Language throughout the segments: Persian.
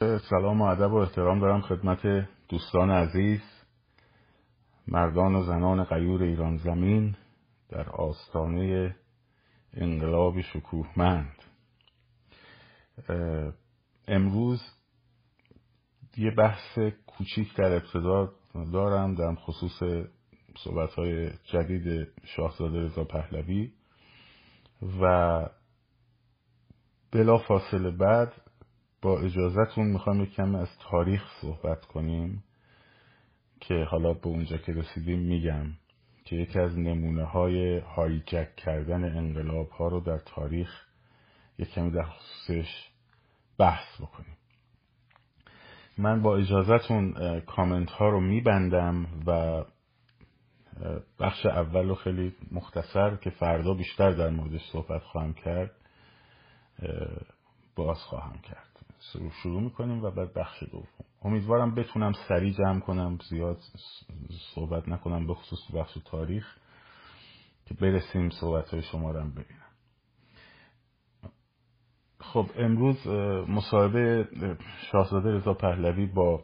سلام و ادب و احترام دارم خدمت دوستان عزیز مردان و زنان غیور ایران زمین در آستانه انقلاب شکوهمند. امروز یه بحث کوچیک در ابتدا دارم در خصوص صحبت های جدید شاهزاده رضا پهلوی و بلا فاصله بعد با اجازهتون می‌خوام یک کم از تاریخ صحبت کنیم که حالا به اونجا که رسیدیم میگم که یکی از نمونه های هایجک کردن انقلاب ها رو در تاریخ یک کمی در خصوصش بحث بکنیم. من با اجازهتون کامنت ها رو میبندم و بخش اول رو خیلی مختصر که فردا بیشتر در موردش صحبت خواهم کرد باز خواهم کرد. شروع می‌کنیم و بعد بخش دوم. امیدوارم بتونم سریع جمع کنم زیاد صحبت نکنم به خصوص بخش تاریخ که برسیم صحبت های شما رو ببینم. خب امروز مصاحبه شاهزاده رضا پهلوی با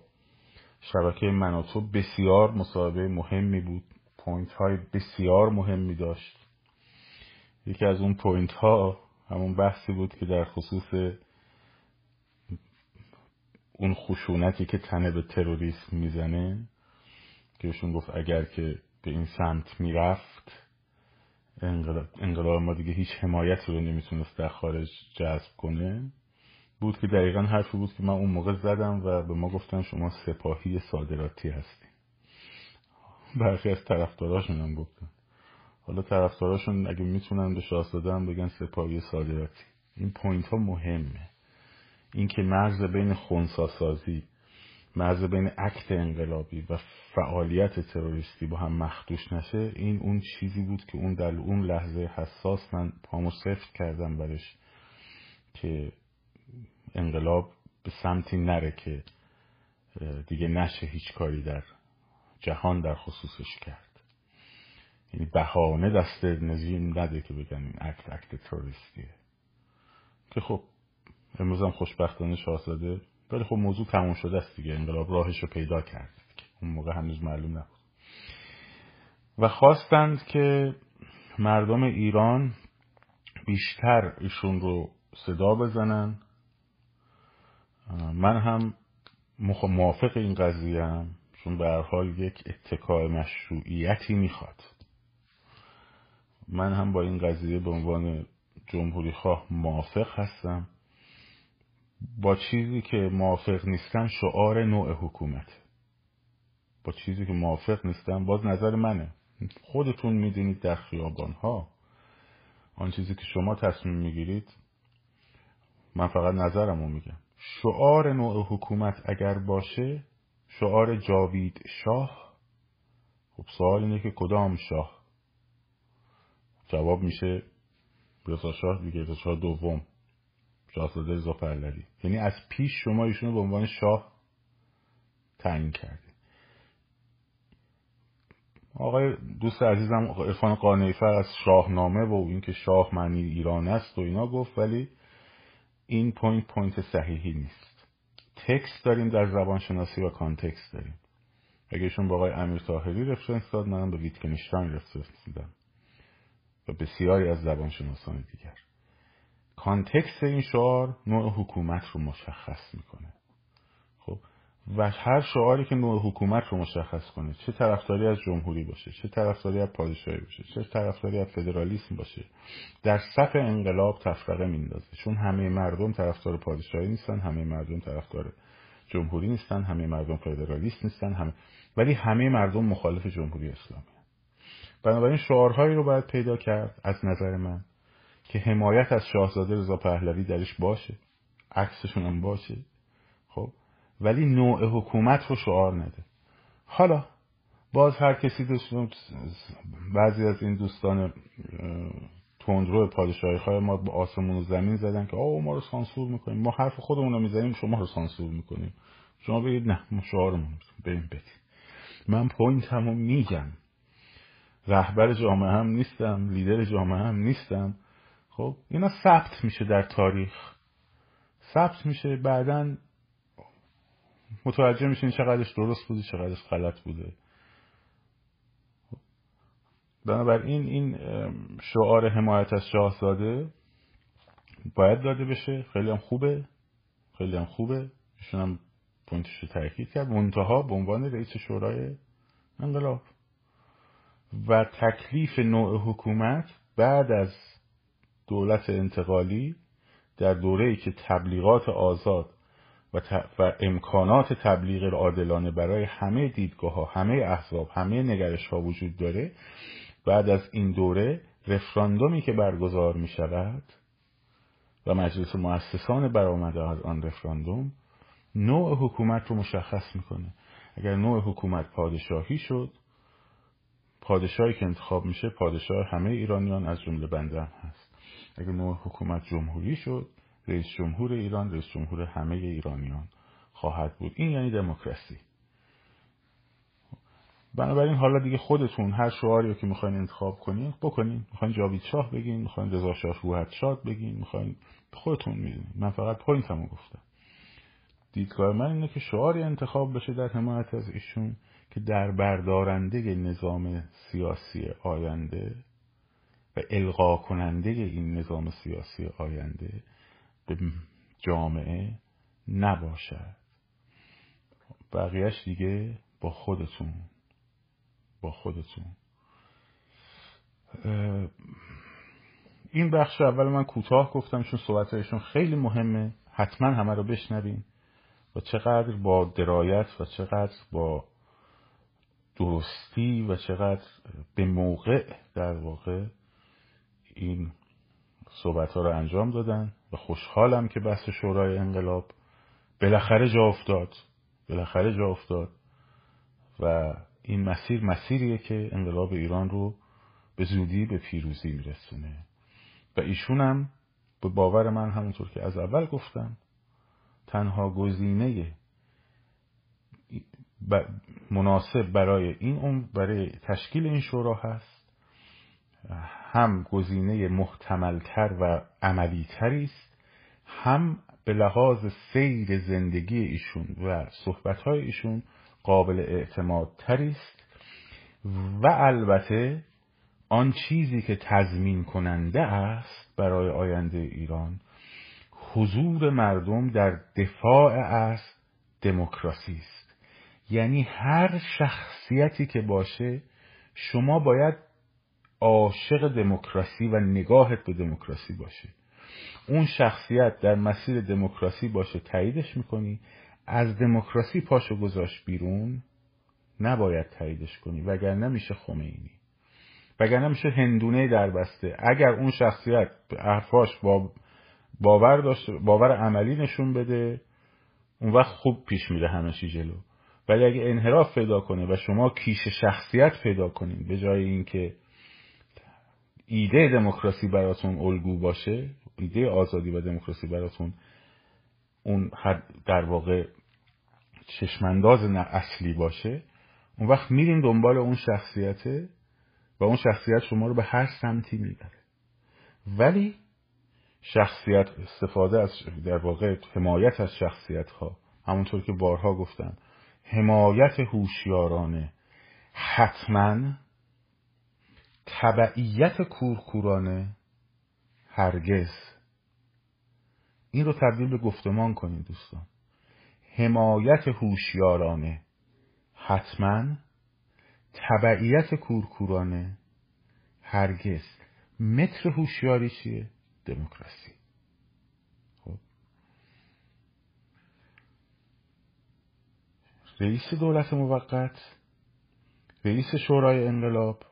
شبکه مناتو بسیار مصاحبه مهمی بود. point های بسیار مهمی داشت. یکی از اون point ها همون بحثی بود که در خصوص اون خشونتی که تنه به تروریسم می‌زنه که گفت اگر که به این سمت می‌رفت انقلاب ما دیگه هیچ حمایتی رو نمی‌تونست در خارج جذب کنه. بود که دقیقا حرفی بود که من اون موقع زدم و به ما گفتن شما سپاهی صادراتی هستی برخی از طرفداراشون هم گفتن. حالا طرفداراشون اگه می‌تونن به شاهزاده بگن سپاهی صادراتی. این point ها مهمه. اینکه مرز بین خونساسازی مرز بین act انقلابی و فعالیت تروریستی با هم مخدوش نشه این اون چیزی بود که اون در اون لحظه حساس من پامو سفت کردم برش که انقلاب به سمتی نره که دیگه نشه هیچ کاری در جهان در خصوصش کرد. یعنی بهانه دست نظیم نده که بگن این اکت اکت تروریستیه. که خب امروز هم خوشبختانه شاهزاده. ولی خب موضوع تموم شده است دیگه. انقلاب راهش رو پیدا کرد. اون موقع هنوز معلوم نبود. و خواستند که مردم ایران بیشتر ایشون رو صدا بزنن. من هم موافق این قضیه هم چون به هر حال یک اتکاع مشروعیتی می‌خواد. من هم با این قضیه به عنوان جمهوری خواه موافق هستم. با چیزی که موافق نیستم شعار نوع حکومت. با چیزی که موافق نیستم باز نظر منه. خودتون می‌دونید در خیابان ها آن چیزی که شما تصمیم می‌گیرید من فقط نظرم رو میگم. شعار نوع حکومت اگر باشه شعار جاوید شاه خب سوال اینه که کدام شاه؟ جواب میشه رضا شاه دیگه رضا شاه دوم. شاهزاده پهلوی یعنی از پیش شما ایشون رو به عنوان شاه تعیین کردی آقای دوست عزیزم عرفان قانیفر از شاهنامه و اینکه شاه معنی ایران است و اینا گفت ولی این point point صحیحی نیست. text داریم در زبان شناسی و context داریم. اگه ایشون با آقای امیر طاهری reference داد منم به ویتکنشتاین reference دادم و بسیاری از زبان شناسان دیگر. context این شعار نوع حکومت رو مشخص می‌کنه. خب و هر شعاری که نوع حکومت رو مشخص کنه چه طرفداری از جمهوری باشه چه طرفداری از پادشاهی باشه چه طرفداری از فدرالیسم باشه در صف انقلاب تفرقه میندازه چون همه مردم طرفدار پادشاهی نیستن همه مردم طرفدار جمهوری نیستن همه مردم فدرالیست نیستن همه ولی همه مردم مخالف جمهوری اسلامی بنابراین شعارهایی رو باید پیدا کرد از نظر من. که حمایت از شاهزاده رضا پهلوی درش باشه عکسشون هم باشه خب؟ ولی نوع حکومت رو شعار نده. حالا باز هر کسی دوستون بعضی از این دوستان تندرو پادشاهی خواهی ما با آسمون و زمین زدن که آه ما رو سانسور می‌کنیم. ما حرف خودمون رو می‌زنیم شما رو سانسور می‌کنیم. شما بگید نه ما شعارمون بریم بدید من point مو میگم. رهبر جامعه هم نیستم لیدر جامعه هم نیستم. خب؟ اینا ثبت میشه در تاریخ. ثبت میشه بعدا متوجه میشین چقدرش درست بوده چقدرش غلط بوده. بنابراین این شعار حمایت از شاهزاده باید داده بشه. خیلی هم خوبه. خیلی هم خوبه. ایشون هم پوینتش رو تاکید کرد. منتها به عنوان رئیس شورای انقلاب. و تکلیف نوع حکومت بعد از دولت انتقالی در دوره ای که تبلیغات آزاد و, و امکانات تبلیغ عادلانه برای همه دیدگاه ها همه احزاب همه نگرش ها وجود داره بعد از این دوره رفراندومی که برگزار می شود و مجلس مؤسسان برآمده از آن رفراندوم نوع حکومت رو مشخص می‌کنه. اگر نوع حکومت پادشاهی شد پادشاهی که انتخاب میشه پادشاه همه ایرانیان از جمله بنده هم هست. اگر نوع حکومت جمهوری شد رئیس جمهور ایران رئیس جمهور همه ایرانیان خواهد بود. این یعنی دموکراسی. بنابراین حالا دیگه خودتون هر شعاری که می‌خواین انتخاب کنین بکنین. می‌خواین جاوید شاه بگین می‌خواین رضا شاه روحت شاد بگین می‌خواین خودتون می‌دونین. من فقط پوینتمو گفتم. دیدگاه من اینه که شعاری انتخاب بشه در حمایت از ایشون که در بردارنده نظام سیاسی آینده و القا کننده این نظام سیاسی آینده به جامعه نباشد. بقیهش دیگه با خودتون با خودتون. این بخش اول من کوتاه گفتم چون صحبتهایشون خیلی مهمه. حتما همه رو بشنوین. و چقدر با درایت و چقدر با درستی و چقدر به موقع در واقع این صحبت ها رو انجام دادن و خوشحالم که بحث شورای انقلاب بالاخره جا افتاد بالاخره جا افتاد و این مسیر مسیریه که انقلاب ایران رو به زودی به پیروزی میرسونه. و ایشونم به باور من همونطور که از اول گفتم تنها گزینه مناسب برای این برای تشکیل این شورا هست. هم گزینه محتملتر و عملیتری است هم به لحاظ سیر زندگی ایشون و صحبتهای ایشون قابل اعتماد است و البته آن چیزی که تضمین کننده است برای آینده ایران حضور مردم در دفاع از دموکراسی است. یعنی هر شخصیتی که باشه شما باید عاشق دموکراسی و نگاهت به دموکراسی باشه. اون شخصیت در مسیر دموکراسی باشه تاییدش می‌کنی. از دموکراسی پاشو گذاشت بیرون نباید تاییدش کنی وگرنه میشه خمینی. وگرنه میشه هندونه در بسته اگر اون شخصیت حرفاش با باور داشته باور عملی نشون بده اون وقت خوب پیش میره همه جلو. ولی اگه انحراف پیدا کنه و شما کیش شخصیت پیدا کنین به جای اینکه ایده دموکراسی براتون الگو باشه ایده آزادی و دموکراسی براتون اون در واقع چشمانداز اصلی باشه اون وقت میرین دنبال اون شخصیته و اون شخصیت شما رو به هر سمتی می‌بره. ولی شخصیت استفاده از در واقع حمایت از شخصیت ها همونطور که بارها گفتم حمایت هوشیارانه حتما تبعیت کورکورانه هرگز. این رو تبدیل به گفتمان کنید دوستان. حمایت هوشیارانه. حتما تبعیت کورکورانه هرگز. متر هوشیاری چیه؟ دموکراسی. خب. رئیس دولت موقت رئیس شورای انقلاب.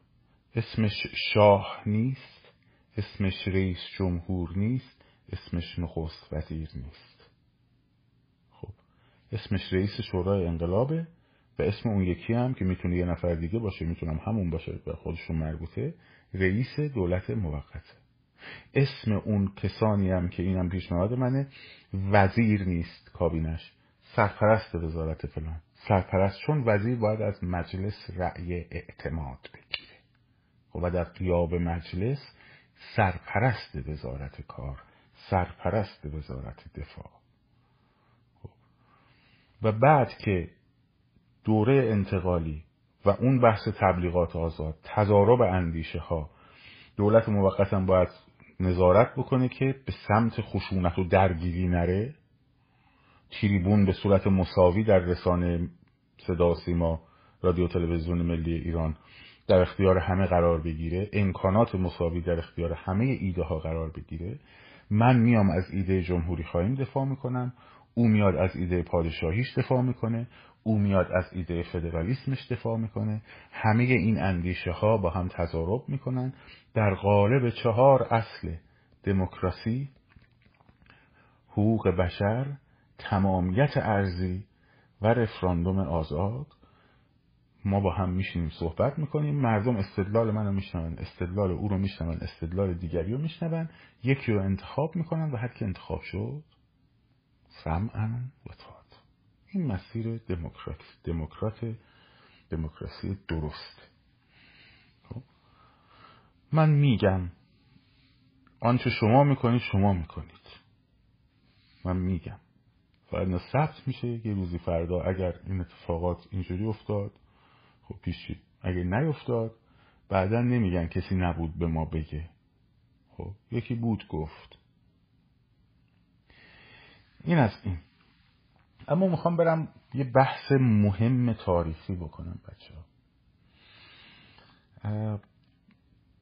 اسمش شاه نیست اسمش رئیس جمهور نیست اسمش نخست وزیر نیست. خب اسمش رئیس شورای انقلابه و اسم اون یکی هم که می‌تونه یه نفر دیگه باشه می‌تونم همون باشه به خودشون مربوطه رئیس دولت موقته. اسم اون کسانی هم که اینم پیشنهاد منه وزیر نیست کابینش. سرپرست وزارت فلان. سرپرست چون وزیر باید از مجلس رأی اعتماد بگیره. و در قیاب مجلس سرپرست وزارت کار سرپرست وزارت دفاع خب. و بعد که دوره انتقالی و اون بحث تبلیغات آزاد تضارب اندیشه ها دولت موقت هم باید نظارت بکنه که به سمت خشونت و درگیری نره تریبون به صورت مساوی در رسانه صدا سیما رادیو تلویزیون ملی ایران در اختیار همه قرار بگیره امکانات مساوی در اختیار همه ایده ها قرار بگیره من میام از ایده جمهوری خواهیم دفاع می‌کنم او میاد از ایده پادشاهیش دفاع می‌کنه او میاد از ایده فدرالیسمش دفاع می‌کنه همه این اندیشه ها با هم تضارب می‌کنن. در قالب چهار اصل دموکراسی حقوق بشر تمامیت ارزی و رفراندوم آزاد. ما با هم میشینیم صحبت می‌کنیم. مردم استدلال منو میشنون استدلال او رو میشنون استدلال دیگری رو میشنون. یکی رو انتخاب می‌کنن و هر که انتخاب شد سمعا و تاد این مسیر دموکرات دموکرات دموکراسی درست. خب. من میگم آنچه شما می‌کنید شما می‌کنید. من میگم. فردا ثبت میشه یه روزی فردا اگر این اتفاقات اینجوری افتاد خب پیش اگه نیفتاد بعدا نمیگن کسی نبود به ما بگه. خب یکی بود گفت. این از این. اما می‌خوام برم یه بحث مهم تاریخی بکنم بچه ها.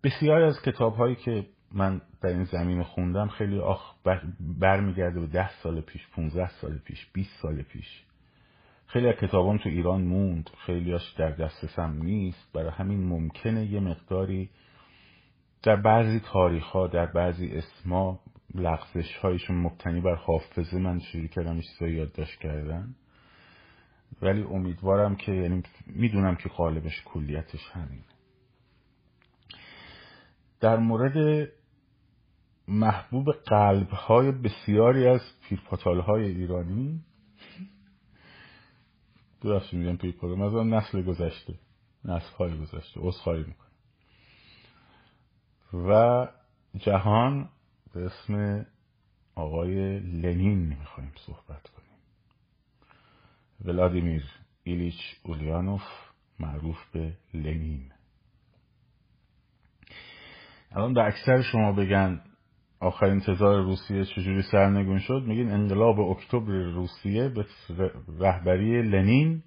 بسیاری از کتاب هایی که من در این زمین خوندم خیلی آخ برمیگرده به ده سال پیش 15 سال پیش 20 سال پیش. خیلی از کتابان تو ایران موند خیلیاش در دسترسم نیست. برای همین ممکنه یه مقداری در بعضی تاریخ در بعضی اسما لغزش هایشون مبتنی بر حافظه من شروع کردم یادداشت کردن. ولی امیدوارم که یعنی می‌دونم که قالبش کلیتش همین در مورد محبوب قلب های بسیاری از پیرپاتال های ایرانی درست میگم پیرپاتال مثلا نسل گذشته نسل های گذشته اصخایی می‌کنه و جهان به اسم آقای لنین می‌خوایم صحبت کنیم. ولادیمیر ایلیچ اولیانوف معروف به لنین. الان به اکثر شما بگن آخرین تزار روسیه چجوری سرنگون شد؟ میگین انقلاب اکتبر روسیه به رهبری لنین.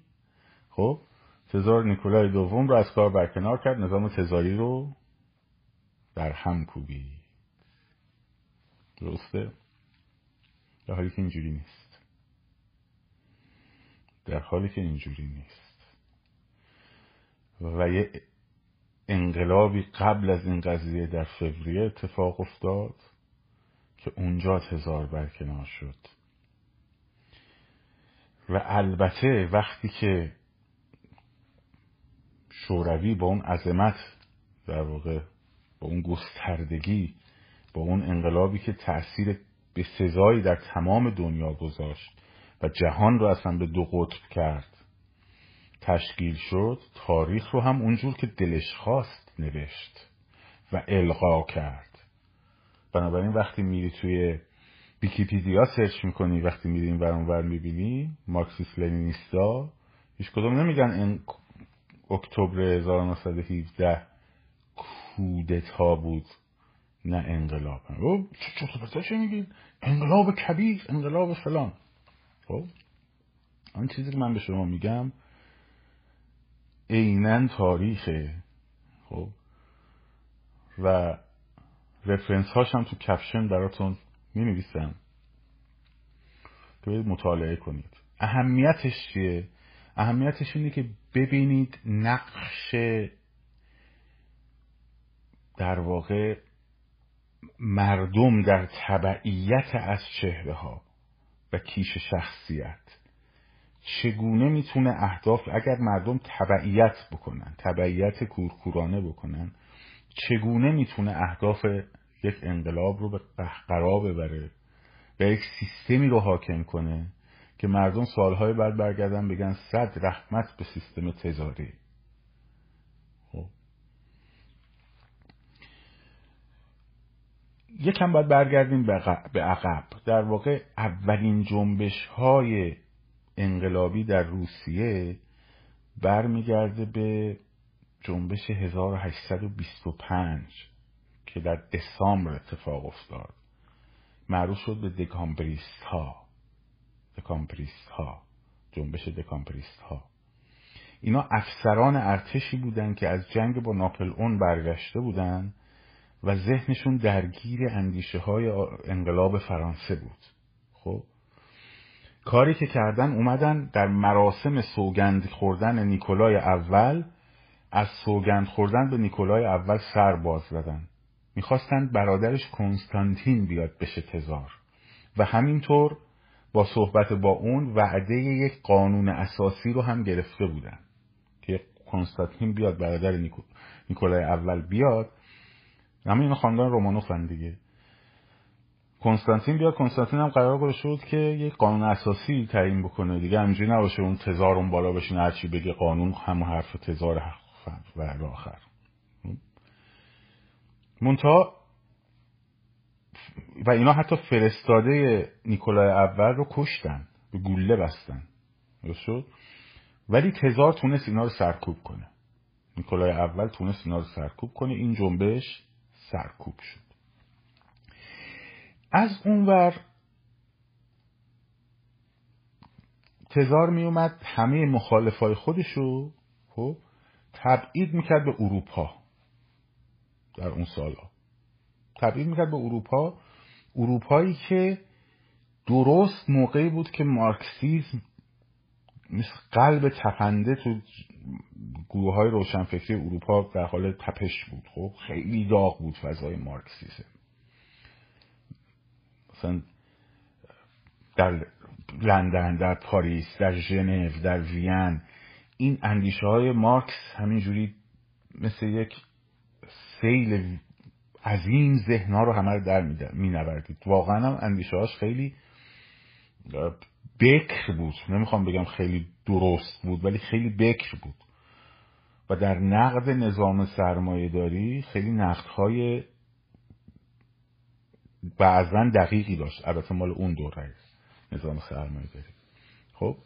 خب تزار نیکولای دوم رو از کار برکنار کرد نظام تزاری رو در هم کوبی درسته؟ در حالی که اینجوری نیست. در حالی که اینجوری نیست. و یه انقلابی قبل از این قضیه در فوریه اتفاق افتاد. که اونجا تزار برکنار شد. و البته وقتی که شوروی با اون عظمت در واقع با اون گستردگی با اون انقلابی که تاثیر به سزایی در تمام دنیا گذاشت و جهان رو اصلا به دو قطب کرد تشکیل شد تاریخ رو هم اونجور که دلش خواست نوشت و القا کرد. بنابراین وقتی میری توی ویکیپیدیا search می‌کنی وقتی میری این ور ور می‌بینی مارکسیست لنینیستا هیچ کدوم نمیگن این اکتبر 1917 کودتا بود نه انقلاب. او چه چه میگین؟ انقلاب کبیر انقلاب فلان. خب؟ آن چیزی که من به شما میگم عینا تاریخه. خب؟ و رفرنس هاش هم تو کپشن براتون می نویسم که مطالعه کنید. اهمیتش چیه؟ اهمیتش اینه که ببینید نقش در واقع مردم در تبعیت از چهره ها و کیش شخصیت. چگونه می‌تونه اهداف اگر مردم تبعیت بکنن تبعیت کورکورانه بکنن چگونه می‌تونه اهداف یک انقلاب رو به قهقرا ببره و یک سیستمی رو حاکم کنه که مردم سالهای بعد برگردن بگن صد رحمت به سیستم تزاری خب. یکم باید برگردیم به عقب. در واقع اولین جنبش های انقلابی در روسیه برمیگرده به جنبش 1825 که در دسامبر اتفاق افتاد. معروف شد به دکامبریست ها دکامبریست ها جنبش دکامبریست ها اینا افسران ارتشی بودن که از جنگ با ناپل اون برگشته بودن و ذهنشون درگیر اندیشه های انقلاب فرانسه بود. خب؟ کاری که کردن اومدن در مراسم سوگند خوردن نیکولای اول از سوگند خوردن به نیکولای اول سر باز زدن. می‌خواستند برادرش کنستانتین بیاد بشه تزار. و همینطور با صحبت با اون وعده یک قانون اساسی رو هم گرفته بودن که کنستانتین بیاد برادر نیکو... نیکولای اول بیاد. همین این خاندان رومانوف دیگه. کنستانتین بیاد. کنستانتین هم قرار گذاشته شد که یک قانون اساسی تعیین بکنه. دیگه همینجوری نباشه اون تزار اون بالا بشین هرچی بگه قانون همون حرف تزار و آخر. منتها و اینا حتی فرستاده نیکولای اول رو کشتن به گوله بستن. شد؟ ولی تزار تونست اینا رو سرکوب کنه. نیکولای اول تونست اینا رو سرکوب کنه این جنبش سرکوب شد. از اونور تزار میومد همه مخالفای خودشو خب تبعید می‌کرد به اروپا در اون سالها تبعید می‌کرد به اروپا. اروپایی که درست موقعی بود که مارکسیزم مثل قلب تپنده تو گروه های روشنفکری اروپا در حال تپش بود. خب خیلی داغ بود فضای مارکسیزم. مثلا در لندن در پاریس در ژنو در وین این اندیشه های مارکس همینجوری مثل یک سیل عظیم ذهنها رو همه در می نوردید واقعا هم اندیشه هاش خیلی بکر بود. نمی‌خوام بگم خیلی درست بود ولی خیلی بکر بود. و در نقد نظام سرمایه داری خیلی نقد های بعضا دقیقی داشت. البته مال اون دوره نظام سرمایه داری خب؟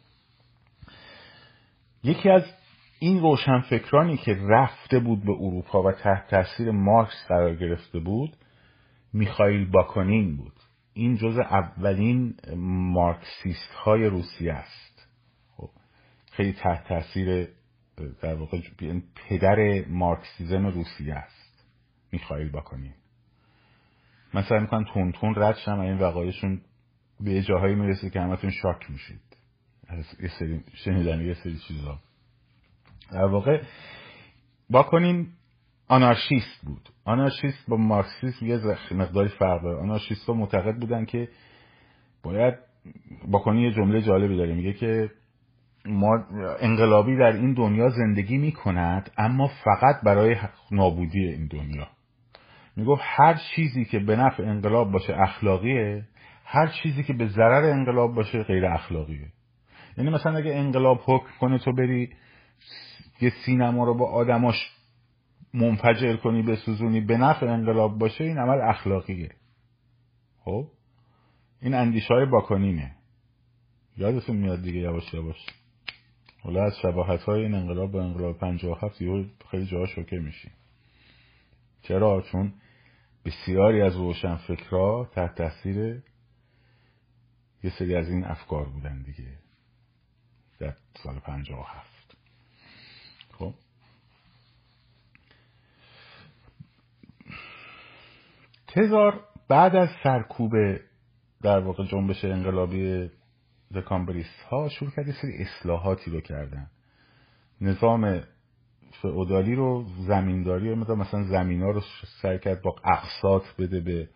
یکی از این روشنفکرانی که رفته بود به اروپا و تحت تاثیر مارکس قرار گرفته بود میخائیل باکونین بود. این جز اولین مارکسیست های روسیه است. خب خیلی تحت تاثیر در واقع پدر مارکسیزم روسیه است میخائیل باکونین. من سعی می‌کنم تون تون رد شم این وقایشون به جاهایی می‌رسه که همتون شاک میشید. یه سری شنیدن یه سری چیزا. در واقع با کنین آنارشیست بود. آنارشیست با مارکسیسم یه مقداری فرق داره. آنارشیست ها معتقد بودن که باید با کنین یه جمله جالبی داره. میگه که ما انقلابی در این دنیا زندگی می‌کند اما فقط برای نابودی این دنیا. می‌گفت هر چیزی که به نفع انقلاب باشه اخلاقیه هر چیزی که به ضرر انقلاب باشه غیر اخلاقیه. یعنی مثلا اگه انقلاب حکم کنه تو بری یه سینما رو با آدماش منفجر کنی بسوزونی به نفع انقلاب باشه این عمل اخلاقیه. خب؟ این اندیشه های باکنینه یادتون میاد دیگه یواش یواش. حالا از شباهت های این انقلاب با انقلاب 57 یه خیلی جاها شوکه میشی. چرا؟ چون بسیاری از روشن فکرها تحت تاثیر یه سری از این افکار بودن دیگه. در سال 57 خب. تزار بعد از سرکوب در واقع جنبش انقلابی دکامبریست ها شروع کرد سری اصلاحاتی رو کردن. نظام فئودالی رو زمینداری رو مثلا زمین ها رو سعی کرد با اقساط بده به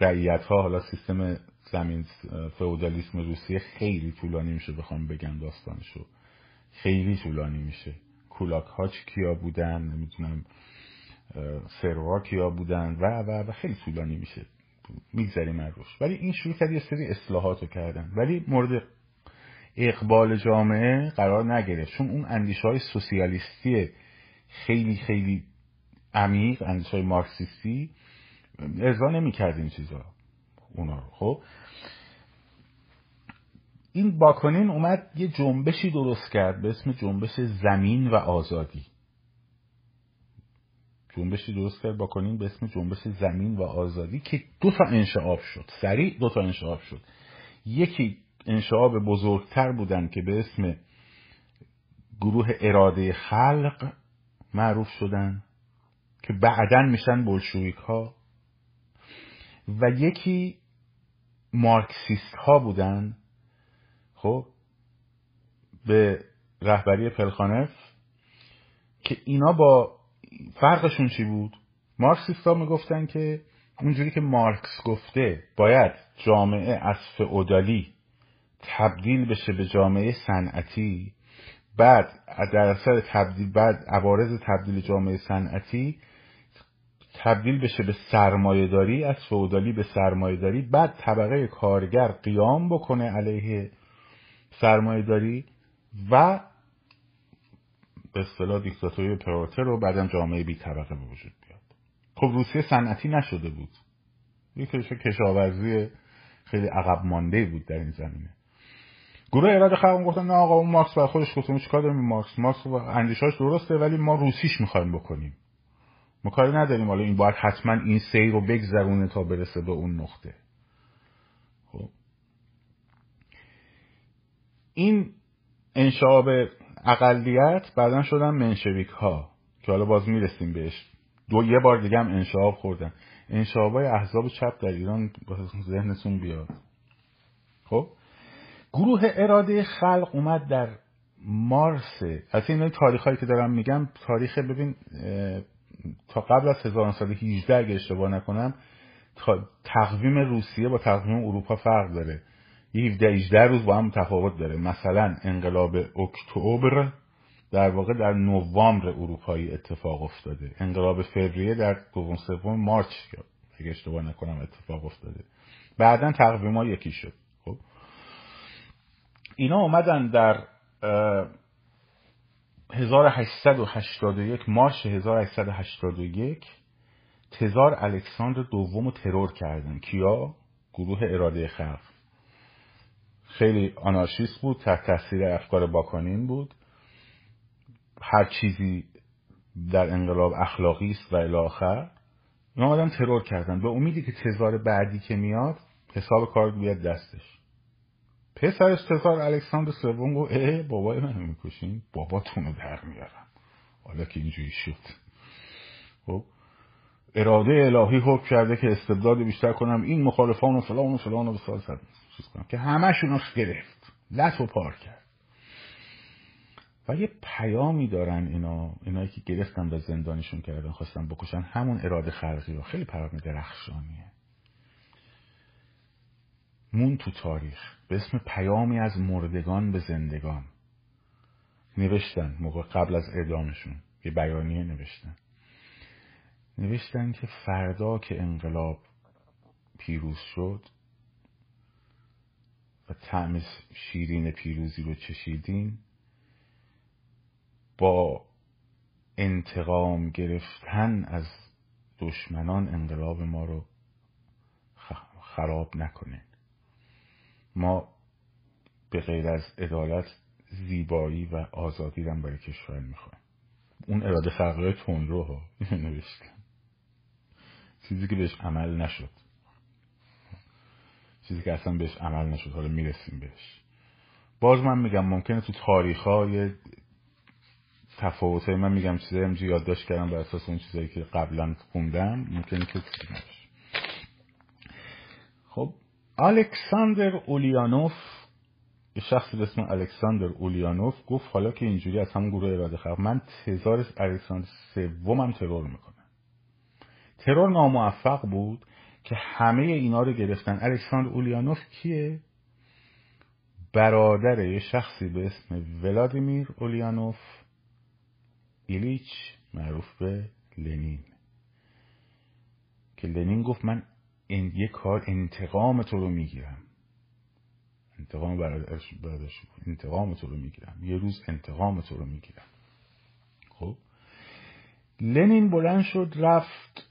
رعیت ها حالا سیستم زمین فئودالیسم روسیه خیلی طولانی میشه بخوام بگم داستانشو. خیلی طولانی میشه. کولاک ها کیا بودن نمی‌دونم سروا کیا بودن و و و خیلی طولانی میشه. میگذریم روش. ولی این شروع کرد یه سری اصلاحات کردن. ولی مورد اقبال جامعه قرار نگرفت. چون اون اندیشه های سوسیالیستی خیلی خیلی عمیق اندیشه های مارکسیستی ارضا نمی‌کرد این چیزا. اونا رو. خب؟ این باکنین اومد یه جنبشی درست کرد به اسم جنبش زمین و آزادی. جنبشی درست کرد باکنین به اسم جنبش زمین و آزادی که دو تا انشعاب شد. سریع دو تا انشعاب شد. یکی انشعاب بزرگتر بودن که به اسم گروه اراده خلق معروف شدن که بعدا میشن بلشویک ها و یکی مارکسیست ها بودن خب به رهبری پلخانف که اینا با فرقشون چی بود؟ مارکسیست ها می‌گفتن که اونجوری که مارکس گفته باید جامعه از فئودالی تبدیل بشه به جامعه صنعتی بعد در اثر تبدیل بعد عوارض تبدیل جامعه صنعتی تبدیل بشه به سرمایهداری از فئودالی به سرمایهداری بعد طبقه کارگر قیام بکنه علیه سرمایهداری و به اصطلاح دیکتاتوری پرولتر رو بعدم جامعه بی طبقه به وجود بیاد. خب روسیه صنعتی نشده بود. یک کشاورزی خیلی عقب مانده بود در این زمینه. گروه اراده خلق گفتن نه آقا اون مارکس بر خودش گفته چیکار داریم مارکس؟ مارکس اندیشاش درسته ولی ما روسیش می‌خوایم بکنیم. ما کاری نداریم. حالا این باید حتما این سیر رو بگذرونه تا برسه به اون نقطه. خب. این انشاب اقلیت بعدا شدن منشویک ها که حالا باز می‌رسیم بهش. دو یه بار دیگه هم انشاب خوردن. انشاب های احزاب چپ در ایران ذهنتون بیاد. خب. گروه اراده خلق اومد در مارس. از این تاریخ هایی که دارم میگم تاریخ ببین تا قبل از 1918 اگه اشتباه نکنم تقویم روسیه با تقویم اروپا فرق داره. یه 17 18 روز با هم تفاوت داره. مثلا انقلاب اکتبر در واقع در نوامبر اروپایی اتفاق افتاده. انقلاب فوریه در دوم سوم مارچ اگه اشتباه نکنم اتفاق افتاده. بعدا تقویم ها یکی شد. خب؟ اینا اومدن در 1881 مارش 1881 تزار الکساندر دوم رو ترور کردن. کیا؟ گروه اراده خلق. خیلی آنارشیست بود تحت تاثیر افکار باکانین بود. هر چیزی در انقلاب اخلاقی است و الاخر اینا آدم ترور کردن. به امیدی که تزار بعدی که میاد حساب کار بیاد دستش. پسرش تزار الکساندر سوم گفت اه بابای منو می‌کشین؟ باباتون رو در میارم. حالا که اینجوری شد. خب اراده الهی حکم کرده که استبداد بیشتر کنم این مخالفان و فلان و فلان و بسال چیز کنم. که همشون رو گرفت. لط و پار کرد. و یه پیامی دارن اینا اینایی که گرفتن و زندانشون کردن خواستن بکشن همون اراده خلقی رو. خیلی پیام درخشانیه. مون تو تاریخ. به اسم پیامی از مردگان به زندگان. نوشتن موقع قبل از اعدامشون یه بیانیه نوشتن. نوشتن که فردا که انقلاب پیروز شد و طعم شیرین پیروزی رو چشیدین با انتقام گرفتن از دشمنان انقلاب ما رو خراب نکنه ما به غیر از عدالت زیبایی و آزادی رو برای کشور می‌خوایم اون اراده خلقی تون ها نوشتن چیزی که بهش عمل نشد. چیزی که اصلا بهش عمل نشد. حالا می‌رسیم بهش. باز من میگم ممکنه تو تاریخ های تفاوت من میگم چیزایی همجی یادداشت کردم بر اساس اون چیزایی که قبلا خوندم. ممکنه که چیزی خب الکساندر اولیانوف یه شخصی به اسم الکساندر اولیانوف گفت حالا که اینجوری از همون گروه اراده خلق من تزار الکساندر سومم ترور می‌کنم. ترور ناموفق بود که همه اینا رو گرفتن. الکساندر اولیانوف کیه؟ برادر یه شخصی به اسم ولادیمیر اولیانوف ایلیچ معروف به لنین. که لنین گفت من این یه کار انتقام تو رو می‌گیرم. انتقام برادرش انتقام تو رو می‌گیرم. یه روز انتقام تو رو می‌گیرم. خب؟ لنین بلند شد رفت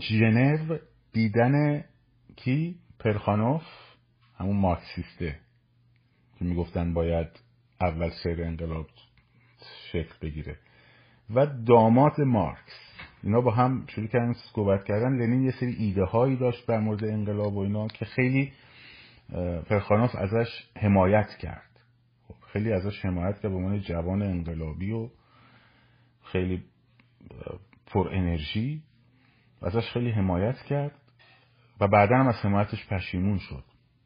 ژنو دیدن کی؟ پرخانوف. همون مارکسیسته. که می‌گفتن باید اول سیر انقلاب شکل بگیره. و داماد مارکس. اینا با هم شروع کردن صحبت کردن. لنین یه سری ایده هایی داشت در مورد انقلاب و اینا که خیلی پرخانوف ازش حمایت کرد. خب خیلی ازش حمایت کرد به عنوان جوان انقلابی و خیلی پر انرژی. ازش خیلی حمایت کرد و بعدا هم از حمایتش پشیمون شد.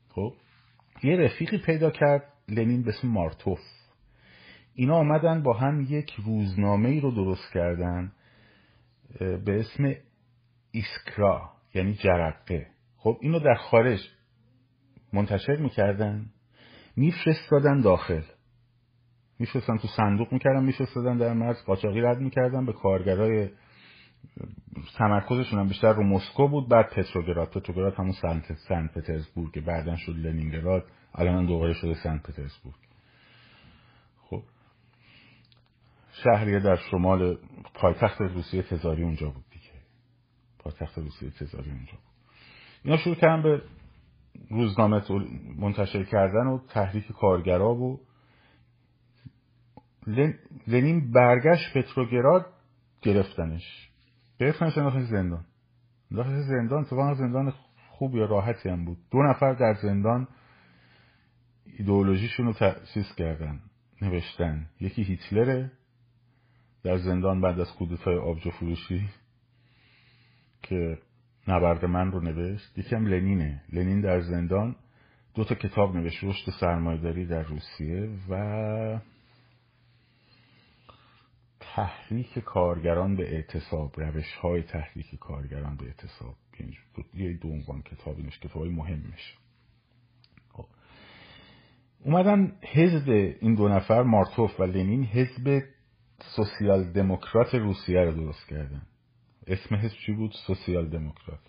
خب یه رفیقی پیدا کرد لنین به اسم مارتوف. اینا آمدن با هم یک روزنامه ای رو درست کردن. به اسم ایسکرا یعنی جرقه. خب اینو در خارج منتشر می‌کردن میفرستادن داخل. میفرستن تو صندوق می‌کردن میفرستادن در مرز قاچاقی رد می‌کردن به کارگرای تمرکزشون هم بیشتر رو مسکو بود. بعد پتروگراد پتروگراد همون سنت سن پترزبورگ بعدا شد لنینگراد الان دوباره شده سنت پترزبورگ خب شهریه در شمال پایتخت روسیه تزاری اونجا بود دیگه. پایتخت روسیه تزاری اونجا بود. اینا شروع کردن به روزنامه منتشر کردن و تحریک کارگرا و لنین برگشت پتروگراد گرفتنش. گرفتنش انداختن زندان. انداختن زندان اتفاقا زندان خوب یا راحتی هم بود. دو نفر در زندان ایدئولوژیشون رو تأسیس کردن نوشتن. یکی هیتلره در زندان بعد از کودتای آبجو فروشی که نبرد من رو نوشت یکی هم لنینه. لنین در زندان دو تا کتاب نوشت رشد سرمایداری در روسیه و تحریک کارگران به اعتصاب روش های تحریک کارگران به اعتصاب. یه دو عنوان کتاب اینش کتاب های مهمش. خب. اومدن حزب این دو نفر مارتوف و لنین حزب سوسیال دموکرات روسیه رو درست کردن. اسم حزب چی بود؟ سوسیال دموکرات.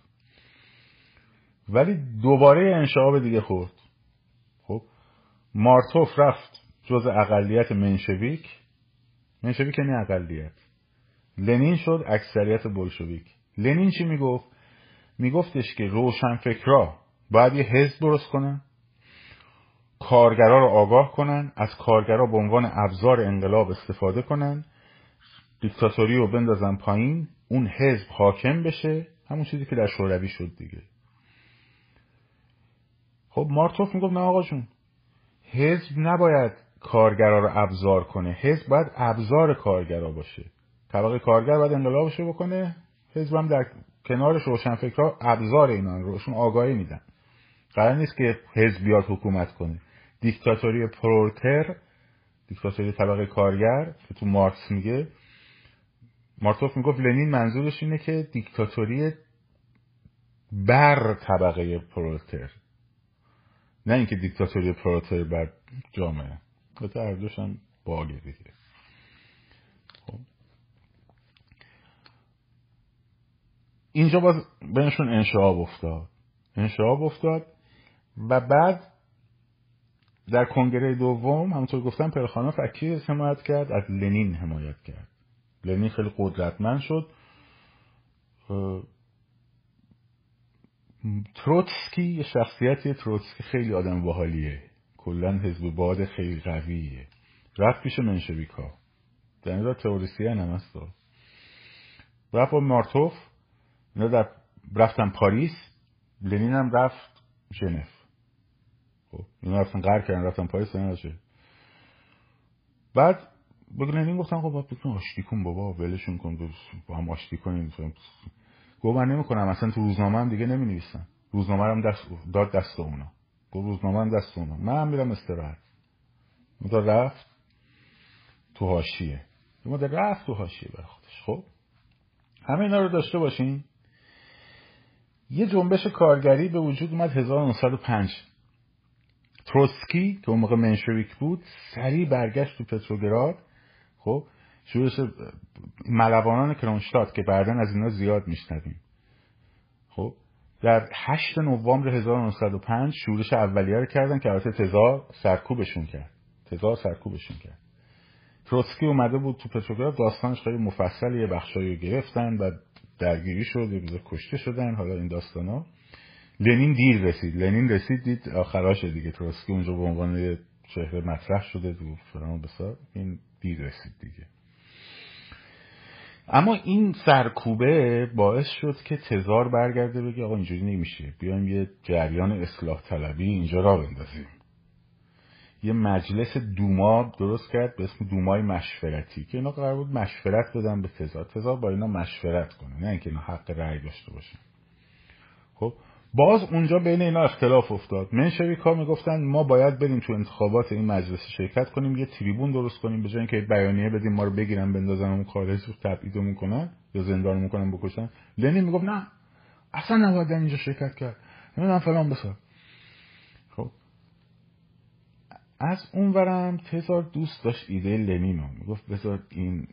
ولی دوباره انشعاب دیگه خورد. خب مارتوف رفت جز اقلیت منشویک. منشویک یعنی اقلیت. لنین شد اکثریت بلشویک. لنین چی می‌گفت؟ میگفتش که روشنفکرا باید یه حزب درست کنن. کارگرا رو آگاه کنن از کارگرا به عنوان ابزار انقلاب استفاده کنن دیکتاتوری رو بندازن پایین اون حزب حاکم بشه همون چیزی که در شوروی شد دیگه. خب مارتوف می‌گفت نه آقا جون حزب نباید کارگرا رو ابزار کنه حزب باید ابزار کارگرا باشه. طبقه کارگر باید انقلابش بکنه حزب هم در کنارش روشنفکرها ابزار اینا روشون آگاهی میدن. قرار نیست که حزب بیاد حکومت کنه. دیکتاتوری پرولتر دیکتاتوری طبقه کارگر که تو مارکس میگه. مارتوف می‌گفت لنین منظورش اینه که دیکتاتوری بر طبقه پرولتر. نه اینکه دیکتاتوری پرولتر بر جامعه. البته هر هم باگه دیگه. خب. اینجا باز بینشون انشعاب افتاد. انشعاب افتاد و بعد در کنگره دوم همونطور گفتم پرخانوف از کی حمایت کرد از لنین حمایت کرد. لنین خیلی قدرتمند شد. تروتسکی یه شخصیتی تروتسکی خیلی آدم باحالیه. کلا حزب باد خیلی قویه. رفت پیش منشویکا در این تئوریسین هم هست رفت با مارتوف. اینا رفتن پاریس. لنین هم رفت ژنو. خب. اینا رفتن قرار کردن رفتن پاریس نشه بعد لنین گفتن خب بکن آشتی کن بابا ولشون کن با هم آشتی کنیم. گفت من نمی کنم اصلا تو روزنامه هم دیگه نمی روزنامه هم دست داد دست اونا. گفت روزنامه هم دست اونا. من میرم استراحت. مدار رفت تو هاشیه مدار رفت تو هاشیه بر خودش. خب؟ همه اینا رو داشته باشین. یه جنبش کارگری به وجود اومد 1905 تروسکی که اون موقع منشویک بود سریع برگشت تو پتروگراد. خب شورش ملوانان کرونشتاد که بعدا از اینا زیاد میشنویم. خب در 8 نوامبر 1905 شورش اولیه رو کردن که البته تزار سرکوبشون کرد. تزار سرکوبشون کرد. تروتسکی اومده بود تو پتروگراد داستانش خیلی مفصل یه بخشایی رو گرفتن و درگیری شد یه کشته شدن حالا این داستانا. لنین دیر رسید. لنین رسید دید آخراش دیگه. تروتسکی اونجا به عنوان چهره مطرح شده و فلان بسار. این دیر رسید دیگه. اما این سرکوبه باعث شد که تزار برگرده بگه آقا اینجوری نمیشه. بیایم یه جریان اصلاح طلبی اینجا را بندازیم. یه مجلس دوما درست کرد به اسم دومای مشورتی که اینا قرار بود مشورت بدن به تزار. تزار با اینا مشورت کنه نه اینکه اینا حق رأی داشته باشن. خب باز اونجا بین اینا اختلاف افتاد. منشویکا می‌گفتن ما باید بریم تو انتخابات این مجلس شرکت کنیم یه تریبون درست کنیم به جای اینکه بیانیه بدیم ما رو بگیرن بندازن اون خارج رو تبعیدمون کنن یا زندانمون کنن بکشن. لنین می‌گفت نه اصلا نباید اینجا شرکت کرد. نمی‌دونم فلان بسار خب. از اونورم تزار دوست داشت ایده لنین رو. می‌گفت بذار این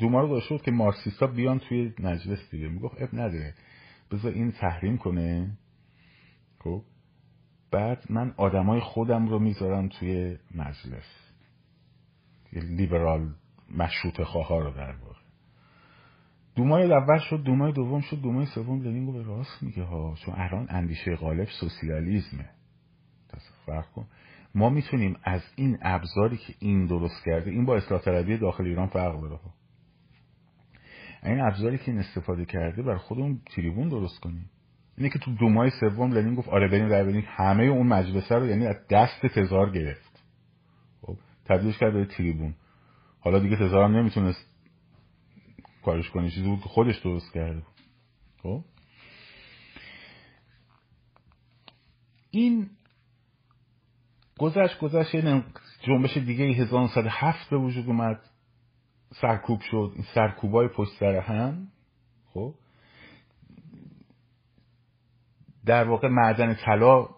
دوما رو که مارکسیستا بیان توی مجلس دیگه. می‌گفت اب نداره. بذار این تحریم کنه. خب بعد من آدمای خودم رو می‌ذارم توی مجلس. لیبرال مشروط خواه رو در واقع. دومای اول شد دومای دوم شد دومای سوم لنین گفت راست میگه ها. چون الان اندیشه غالب سوسیالیسمه فرق کن. ما می‌تونیم از این ابزاری که این درست کرده این با اصلاح طلبی داخل ایران فرق داره این ابزاری که این استفاده کرده بر خودمون تریبون درست کنیم اینه که تو دو ماه سوم لنین گفت آره بریم رای بدیم همه اون مجلسه رو یعنی از دست تزار گرفت. خب تبدیلش کرد به تریبون. حالا دیگه تزار هم نمی‌تونست کارش کنه. چیزی بود که خودش درست کرده. خب. این گذشت گذشت. یه جنبش دیگه 1907 به وجود اومد. سرکوب شد این سرکوبای پشت سر هم خب. در واقع معدن طلا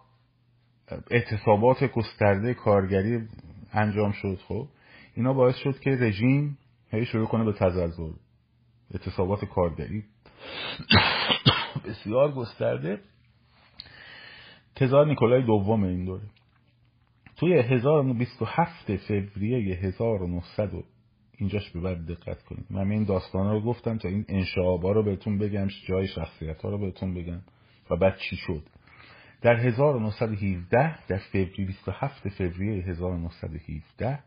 اعتصابات گسترده کارگری انجام شد خب. اینا باعث شد که رژیم هی شروع کنه به تزلزل اعتصابات کارگری. بسیار گسترده. تزار نیکولای دوم این دوره. توی 1027 فوریه 1900 اینجاش به بعد دقت کنید. من این داستان رو گفتم تا این انشعابا رو بهتون بگم جای شخصیت ها رو بهتون بگم. و بعد چی شد؟ در 1917 در فوریه 27 فوریه 1917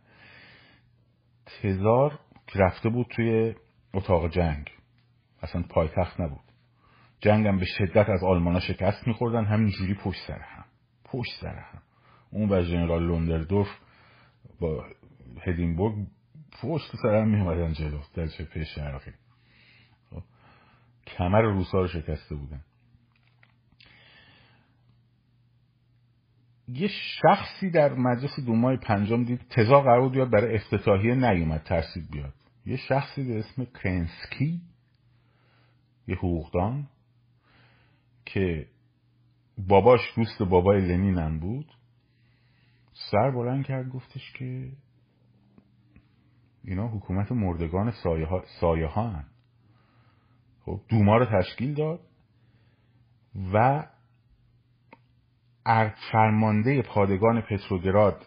تزار رفته بود توی اتاق جنگ. اصلا پایتخت نبود. جنگ هم به شدت از آلمان ها شکست میخوردن همینجوری پشت سر هم. پشت سر هم. اون و ژنرال لوندردورف با هدینبورگ پشت سرم میومدن جلو در جبهه شرقی خب. کمر روسا رو شکسته بودن یه شخصی در مجلس دومای پنجم دید تزا قرار بیاد برای افتتاحیه نیومد ترسید بیاد یه شخصی به اسم کرنسکی یه حقوقدان که باباش دوست بابای لنینم بود سر بلند کرد گفتش که اینا حکومت مردگان سایه ها, سایه ها. خب دوما رو تشکیل داد و فرمانده پادگان پتروگراد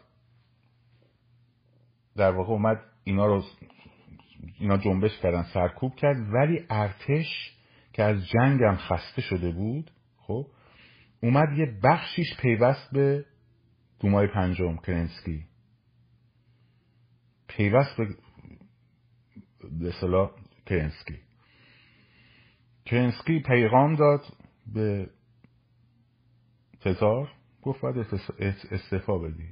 در واقع اومد اینا رو اینا جنبش کردن سرکوب کرد ولی ارتش که از جنگ هم خسته شده بود خب اومد یه بخشیش پیوست به دومای پنجم کرنسکی پیوست به به اصطلاح کرنسکی کرنسکی پیغام داد به تزار گفت باید استعفا بدی.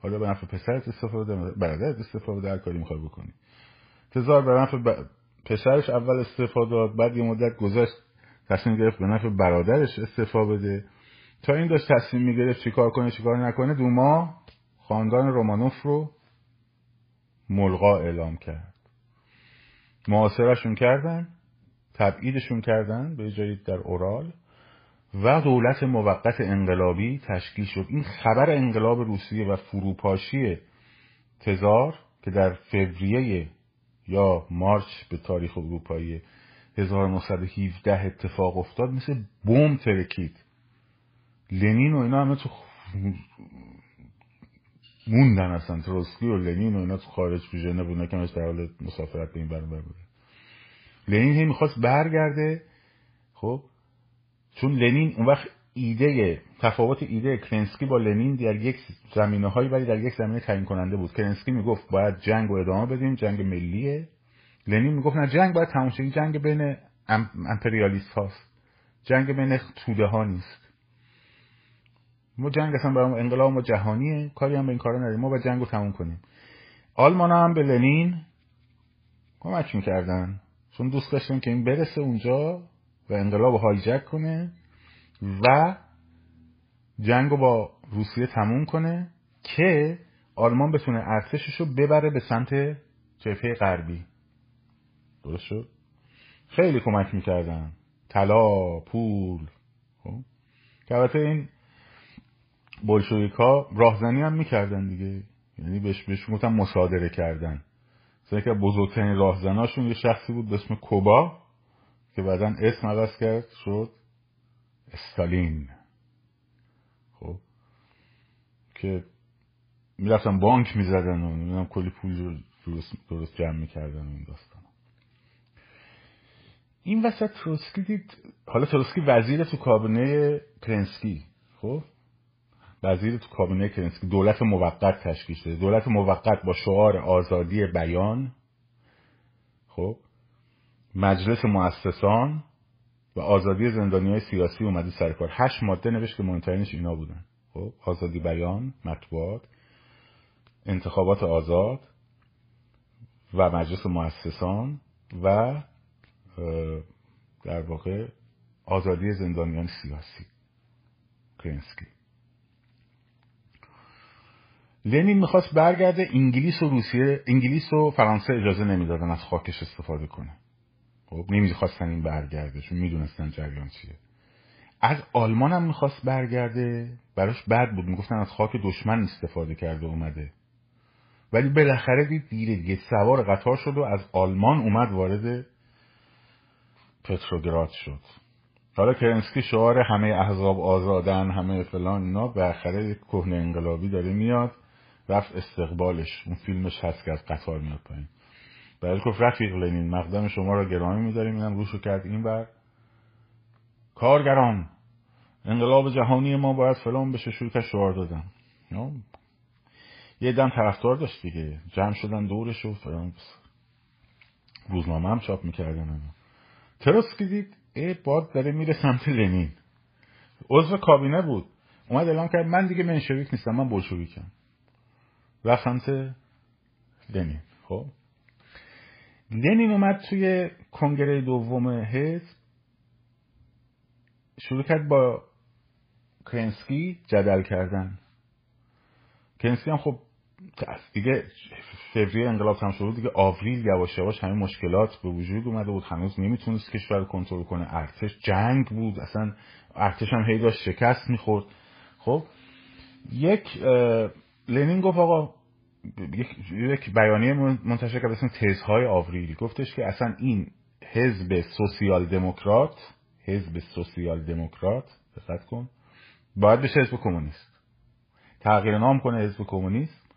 حالا به نفع پسرت استعفا بده برادرت استعفا بده هر کاری می‌خوای بکنی. تزار به نفع پسرش اول استعفا داد بعد یه مدت گذشت تصمیم گرفت به نفع برادرش استعفا بده. تا این داشت تصمیم می‌گرفت چیکار کنه چیکار نکنه دوما خاندان رومانوف رو ملغا اعلام کرد. معاصرشون کردن تبعیدشون کردن به جایی در اورال و دولت موقت انقلابی تشکیل شد. این خبر انقلاب روسیه و فروپاشی تزار که در فوریه یا مارچ به تاریخ اروپایی 1917 اتفاق افتاد مثل بوم ترکید. لنین و اینا همه تو موندن اصلا. تروسکی و لنین و اینا تو خارج تو ژنو که در حال مسافرت به این بر بوده لنین هی می‌خواست برگرده. خب؟ چون لنین اون وقت ایده تفاوت ایده کرنسکی با لنین در یک زمینه هایی ولی در یک زمینه تعیین کننده بود. کرنسکی می‌گفت باید جنگ و ادامه بدیم جنگ ملیه. لنین می‌گفت نه جنگ باید تموم جنگ بین امپریالیست هاست جنگ بین توده ها نیست. ما جنگ اصلا برای انقلاب ما جهانیه کاری هم به این کارا نداریم. ما با جنگ رو تموم کنیم. آلمان هم به لنین کمک می‌کردن. چون دوست داشتن که این برسه اونجا و انقلاب هایجک کنه و جنگ رو با روسیه تموم کنه که آلمان بتونه ارتشش رو ببره به سمت جبهه غربی. درست شد؟ خیلی کمک می‌کردن. طلا پول. خب؟ که البته این بلشویک ها راهزنی هم می‌کردن دیگه. یعنی بهش بهش گفتن مصادره کردن. مثلا که بزرگترین راهزناشون یه شخصی بود به اسم کوبا که بعدا اسم عوض کرد شد استالین. خب. که می‌رفتن بانک می‌زدن و نمی‌دونم کلی پول درست, جمع می‌کردن و این داستان این وسط تروسکی دید حالا تروسکی وزیر تو کابینه کرنسکی خب. وزیر تو کابینه کرنسکی دولت موقت تشکیل شده. دولت موقت با شعار آزادی بیان. خب. مجلس مؤسسان و آزادی زندانی های سیاسی اومده سر کار. هشت ماده نوشت که مهمترینش اینا بودن. خب. آزادی بیان مطبوعات انتخابات آزاد و مجلس مؤسسان و در واقع آزادی زندانیان سیاسی. کرنسکی. لنین می‌خواست برگرده انگلیس و روسیه انگلیس و فرانسه اجازه نمی‌دادن از خاکش استفاده کنه. خب نمی‌خواستن این برگرده چون می‌دونستن جریان چیه. از آلمان هم می‌خواست برگرده براش بد بود. می‌گفتن از خاک دشمن استفاده کرده اومده. ولی بالاخره دید دیره دیگه سوار قطار شد و از آلمان اومد وارد پتروگراد شد. حالا کرنسکی شعار همه احزاب آزادن همه فلان اینا بالاخره کهنه انقلابی داره میاد. رفت استقبالش. اون فیلمش هست که از قطار میاد پایین. بعد گفت رفیق لنین مقدم شما را گرامی میداریم. اینم روشو کرد این بر کارگران انقلاب جهانی ما باید فلان بشه. شروع کرد شعار دادن. یه دم طرفدار داشت دیگه. جمع شدن دورش و فلان. روزنامه هم چاپ می‌کردن. تروسکی دید ای باد داره میره سمت لنین. عضو کابینه بود. اومد اعلام کرد من دیگه منشویک نیستم من بلشویکم. رفت سمت لنین. خب. لنین اومد توی کنگره دوم حزب شروع کرد با کرنسکی جدل کردن. کرنسکی هم خب دیگه فوریه انقلاب تمام شد دیگه آوریل یواش یواش همه مشکلات به وجود اومده بود. هنوز نمی‌تونست کشور رو کنترل کنه. ارتش جنگ بود. اصلا ارتش هم هی داشت شکست می‌خورد. خب. یک لنین گفت آقا یک بیانیه منتشر کرد اسم تزهای آوریل. گفتش که اصلا این حزب سوسیال دموکرات حزب سوسیال دموکرات دقت کن باید بشه حزب کمونیست. تغییر نام کنه حزب کمونیست.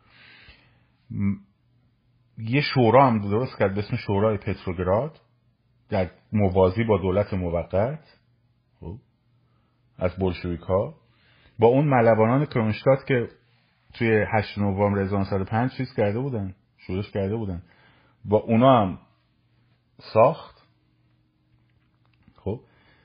یه شورا هم درست کرد به اسم شورای پتروگراد در موازی با دولت موقت خب، از بلشویک ها با اون ملوانان کرونشتاد که توی 8 نوامبر 1905 چیز کرده بودن. شورش کرده بودن. با اونا هم ساخت. خب.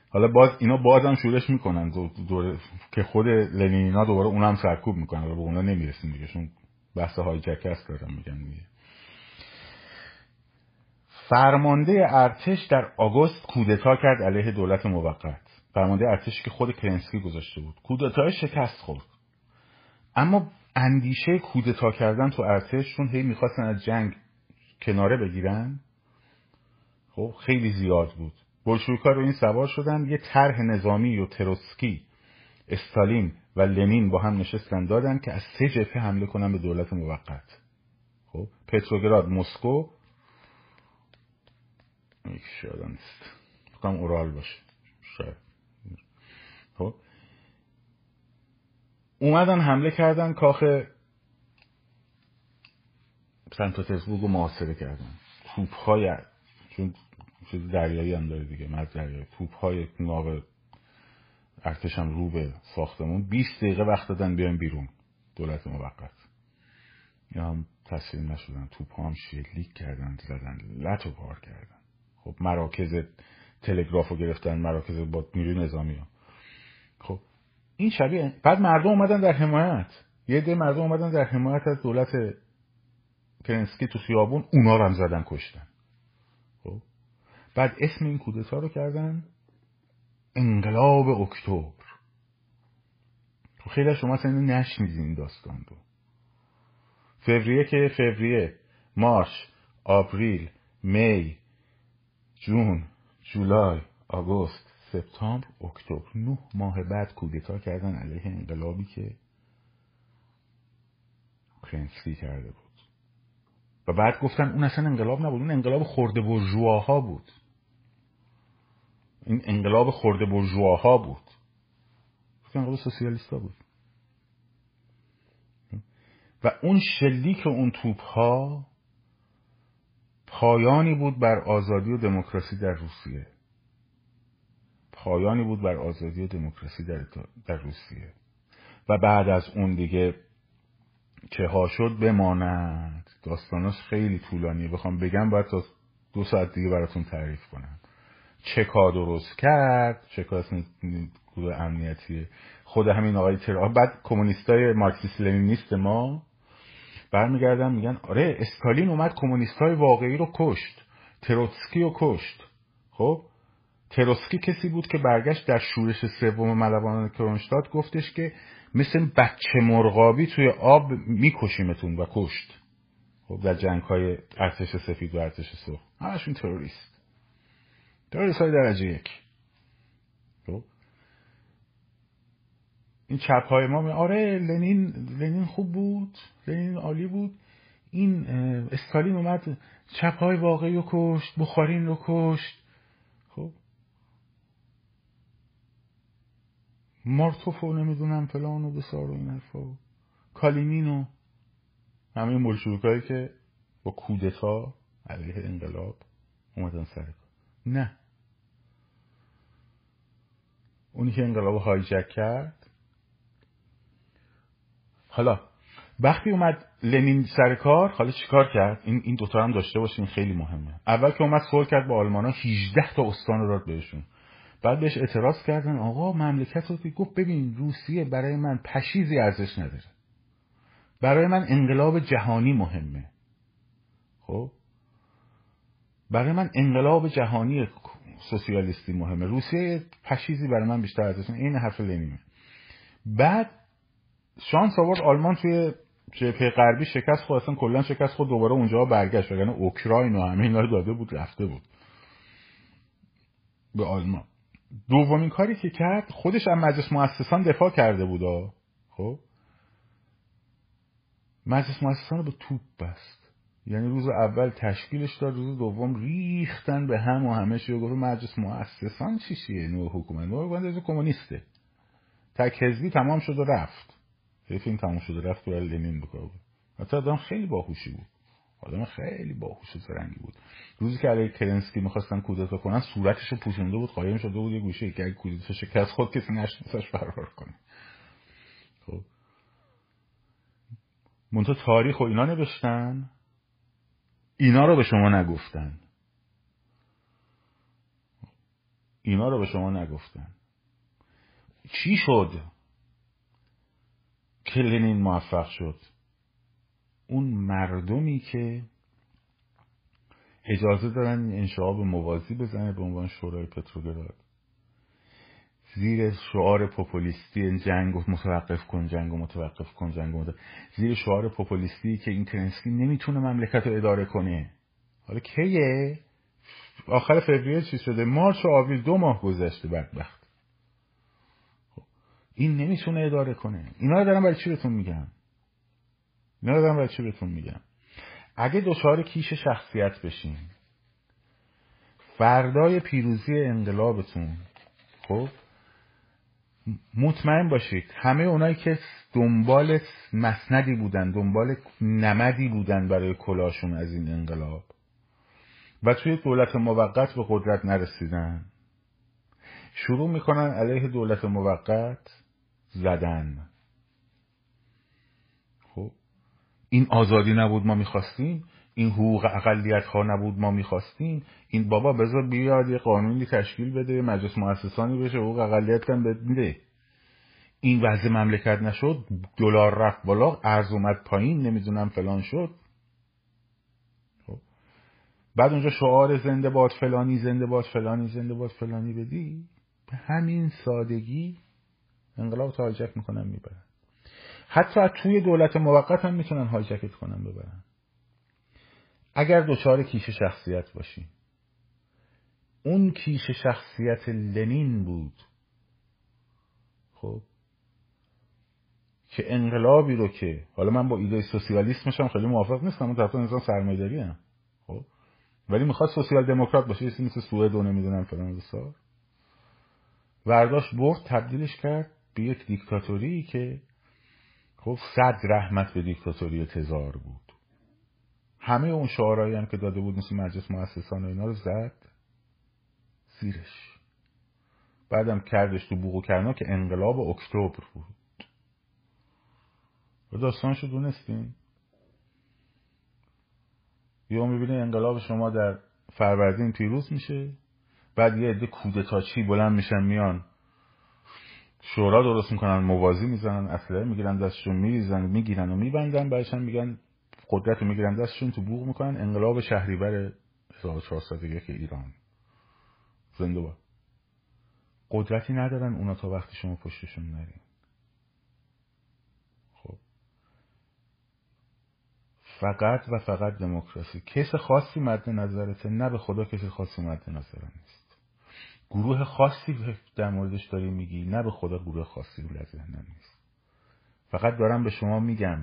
حالا باز اینا باز هم شورش می‌کنن. دور که خود لنینا دوباره اونا هم سرکوب می‌کنن و به اونا نمی‌رسیم دیگه. چون بحث هایجک هست دارم میگن دیگه. فرمانده ارتش در آگوست کودتا کرد علیه دولت موقت. فرمانده ارتش که خود کرنسکی گذاشته بود. کودتای شکست خورد. اما اندیشه کودتا کردن تو ارتششون هی می‌خواستن از جنگ کناره بگیرن. خب خیلی زیاد بود. بلشویکا رو این سوار شدن یه طرح نظامی و تروسکی استالین و لنین با هم نشستن دادن که از سه جبهه حمله کنن به دولت موقت. خب پتروگراد مسکو. یک شاید نیست. اورال باشه. شاید. خب اومدن حمله کردن کاخ سنت پترزبورگ رو محاصره کردن. توپ های چون دریایی هم داره دیگه مرز دریایی. توپ های ناو ارتشم رو به ساختمون. 20 دقیقه وقت دادن بیایم بیرون. دولت موقت. یا هم تسلیم نشدن. توپ هم شلیک کردن زدن لط و پار کردن. خب مراکز تلگراف رو گرفتن مراکز با نیروی نظامی ها خب این شبیه بعد مردم اومدن در حمایت. یه ده مردم اومدن در حمایت از دولت کرنسکی تو خیابون اونا رو هم زدن کشتن. خب؟ بعد اسم این کودتا رو کردن انقلاب اکتبر. تو خیلی از شما اصلا نشنیدین این داستان رو. فوریه که فوریه March April May June July August. سپتامبر اکتبر نه ماه بعد کودتا کردن علیه انقلابی که کرنسکی کرده بود. و بعد گفتن اون اصلا انقلاب نبود اون انقلاب خورده برجواها بود. این انقلاب خورده برجواها بود. انقلاب سوسیالیستا بود. و اون شلیک اون توپ ها پایانی بود بر آزادی و دموکراسی در روسیه. پایانی بود بر آزادی و دموکراسی در, در روسیه. و بعد از اون دیگه چه ها شد بماند. داستانش خیلی طولانیه. بخوام بگم باید تا دو ساعت دیگه براتون تعریف کنم. چه کار درست کرد؟ چه کار گروه امنیتیه. خود همین آقای ترا بعد کمونیستای مارکسیست لنینیست ما برمیگردن میگن آره استالین اومد کمونیستای واقعی رو کشت. تروتسکی رو کشت. خب؟ تروتسکی کسی بود که برگشت در شورش سوم ملوانان کرونشتاد گفتش که مثل بچه مرغابی توی آب میکشیمتون و کشت. خب در جنگ های ارتش سفید و ارتش سرخ. همشون تروریست تروریست. های درجه یک. خب. این چپ های ما می آره لنین لنین خوب بود لنین عالی بود. این استالین اومد چپ های واقعی رو کشت بخارین رو کشت خب مارتوفو نمی‌دونم فلان و بسار و این حرفا. کالینین و همه ملشوکایی که با کودتا علیه انقلاب اومدن سر نه. اونی که انقلاب هایجک کرد. حالا وقتی اومد لنین سر کار حالا چیکار کرد؟ این این دوتا هم داشته باشین خیلی مهمه. اول که اومد صلح کرد با آلمان ها 18 تا استان رو داد بهشون. بعد بهش اعتراض کردن آقا مملکت رو گفت ببین روسیه برای من پشیزی ارزش نداره. برای من انقلاب جهانی مهمه. خب؟ برای من انقلاب جهانی سوسیالیستی مهمه. روسیه پشیزی برای من بیشتر ارزش این حرف لنینه. بعد شانس آورد آلمان توی جبهه غربی شکست خود اصلا کلا شکست خود دوباره اونجا برگشت. وگرنه اوکراین و همه اینا داده بود رفته بود. به آلمان. دومین کاری که کرد خودش هم مجلس مؤسسان دفاع کرده بود خب؟ مجلس مؤسسان رو به توپ بست. یعنی روز اول تشکیلش داد روز دوم ریختن به هم و همه چی. گفت مجلس مؤسسان چی چیه نوع حکومت. نوع کمونیسته. تک حزبی تمام شد و رفت. حیف این تمام شده رفت تو لنین بکار بود. حتی خیلی باهوشی بود. آدم خیلی باهوش و زرنگی بود. روزی که علیه کرنسکی می‌خواستن کودتا کنن صورتش رو پوشونده بود قایم شده بود یه گوشه که اگه کودتا شکست خود کسی نشناسش فرار کنه. خب. منتها تاریخ و اینا نوشتن. اینا رو به شما نگفتن. اینا رو به شما نگفتن. چی شد؟ که لنین موفق شد. اون مردمی که اجازه دارن انشعاب موازی بزنه به عنوان شورای پتروگراد. زیر شعار پوپولیستی جنگ و متوقف کن جنگ و متوقف کن جنگ و متوقف. زیر شعار پوپولیستی که این کرنسکی نمی‌تونه مملکت رو اداره کنه. حالا کیه؟ آخر فوریه چی شده؟ مارچ و آوریل دو ماه گذشته بدبخت. خب. این نمی‌تونه اداره کنه. اینا رو دارم برای چی بهتون میگم؟ اینا رو برای بهتون میگم؟ اگه دچار کیش شخصیت بشین فردای پیروزی انقلابتون خب مطمئن باشید همه اونایی که دنبال مسندی بودن دنبال نمدی بودن برای کلاشون از این انقلاب و توی دولت موقت به قدرت نرسیدن شروع می‌کنن علیه دولت موقت زدن خب این آزادی نبود ما می‌خواستیم این حقوق اقلیت ها نبود ما می‌خواستیم. این بابا بذار بیاد یه قانونی تشکیل بده مجلس مؤسسانی بشه حقوق اقلیت هم بده این وضع مملکت نشد دلار رفت بالا ارز اومد پایین نمی‌دونم فلان شد. خب. بعد اونجا شعار زنده باد فلانی زنده باد فلانی زنده باد فلانی بدی. به همین سادگی انقلاب تا هایجک می‌کنن می‌برن حتی توی دولت موقت هم می‌تونن هایجکت کنن ببرن. اگر دچار کیش شخصیت باشیم اون کیش شخصیت لنین بود. خب. که انقلابی رو که حالا من با ایده سوسیالیسمش هم خیلی موافق نیستم من طرف نظام سرمایه‌داری هم. خب. ولی می‌خواد سوسیال دموکرات باشه یه مثل سوئد و نمی‌دونم فلان بسار ورداش برد تبدیلش کرد به یک دیکتاتوری که خب صد رحمت به دیکتاتوری تزار بود. همه اون شعارهایی هم که داده بود مثل مجلس مؤسسان و اینا رو زد زیرش. بعدم کردش تو بوق و کرنا که انقلاب اکتبر بود. و داستانشو دونستین یا می‌بینه انقلاب شما در فروردین پیروز میشه بعد یه عده کودتاچی بلند میشن میان. شورا درست می‌کنن موازی می‌زنن اسلحه می‌گیرن دستشون میریزن می‌گیرن و میبندن بعدش هم میگن قدرت رو می‌گیرن دستشون تو بوغ می‌کنن انقلاب شهریور 1401 ایران. زنده با قدرتی ندارن اونا تا وقتی شما پشتشون نرین. خب. فقط و فقط دموکراسی. کس خاصی مد نظرته نه به خدا کسی خاصی مد نظر نیست. گروه خاصی در موردش داری میگی نه به خدا گروه خاصی رو ذهنم نیست. فقط دارم به شما میگم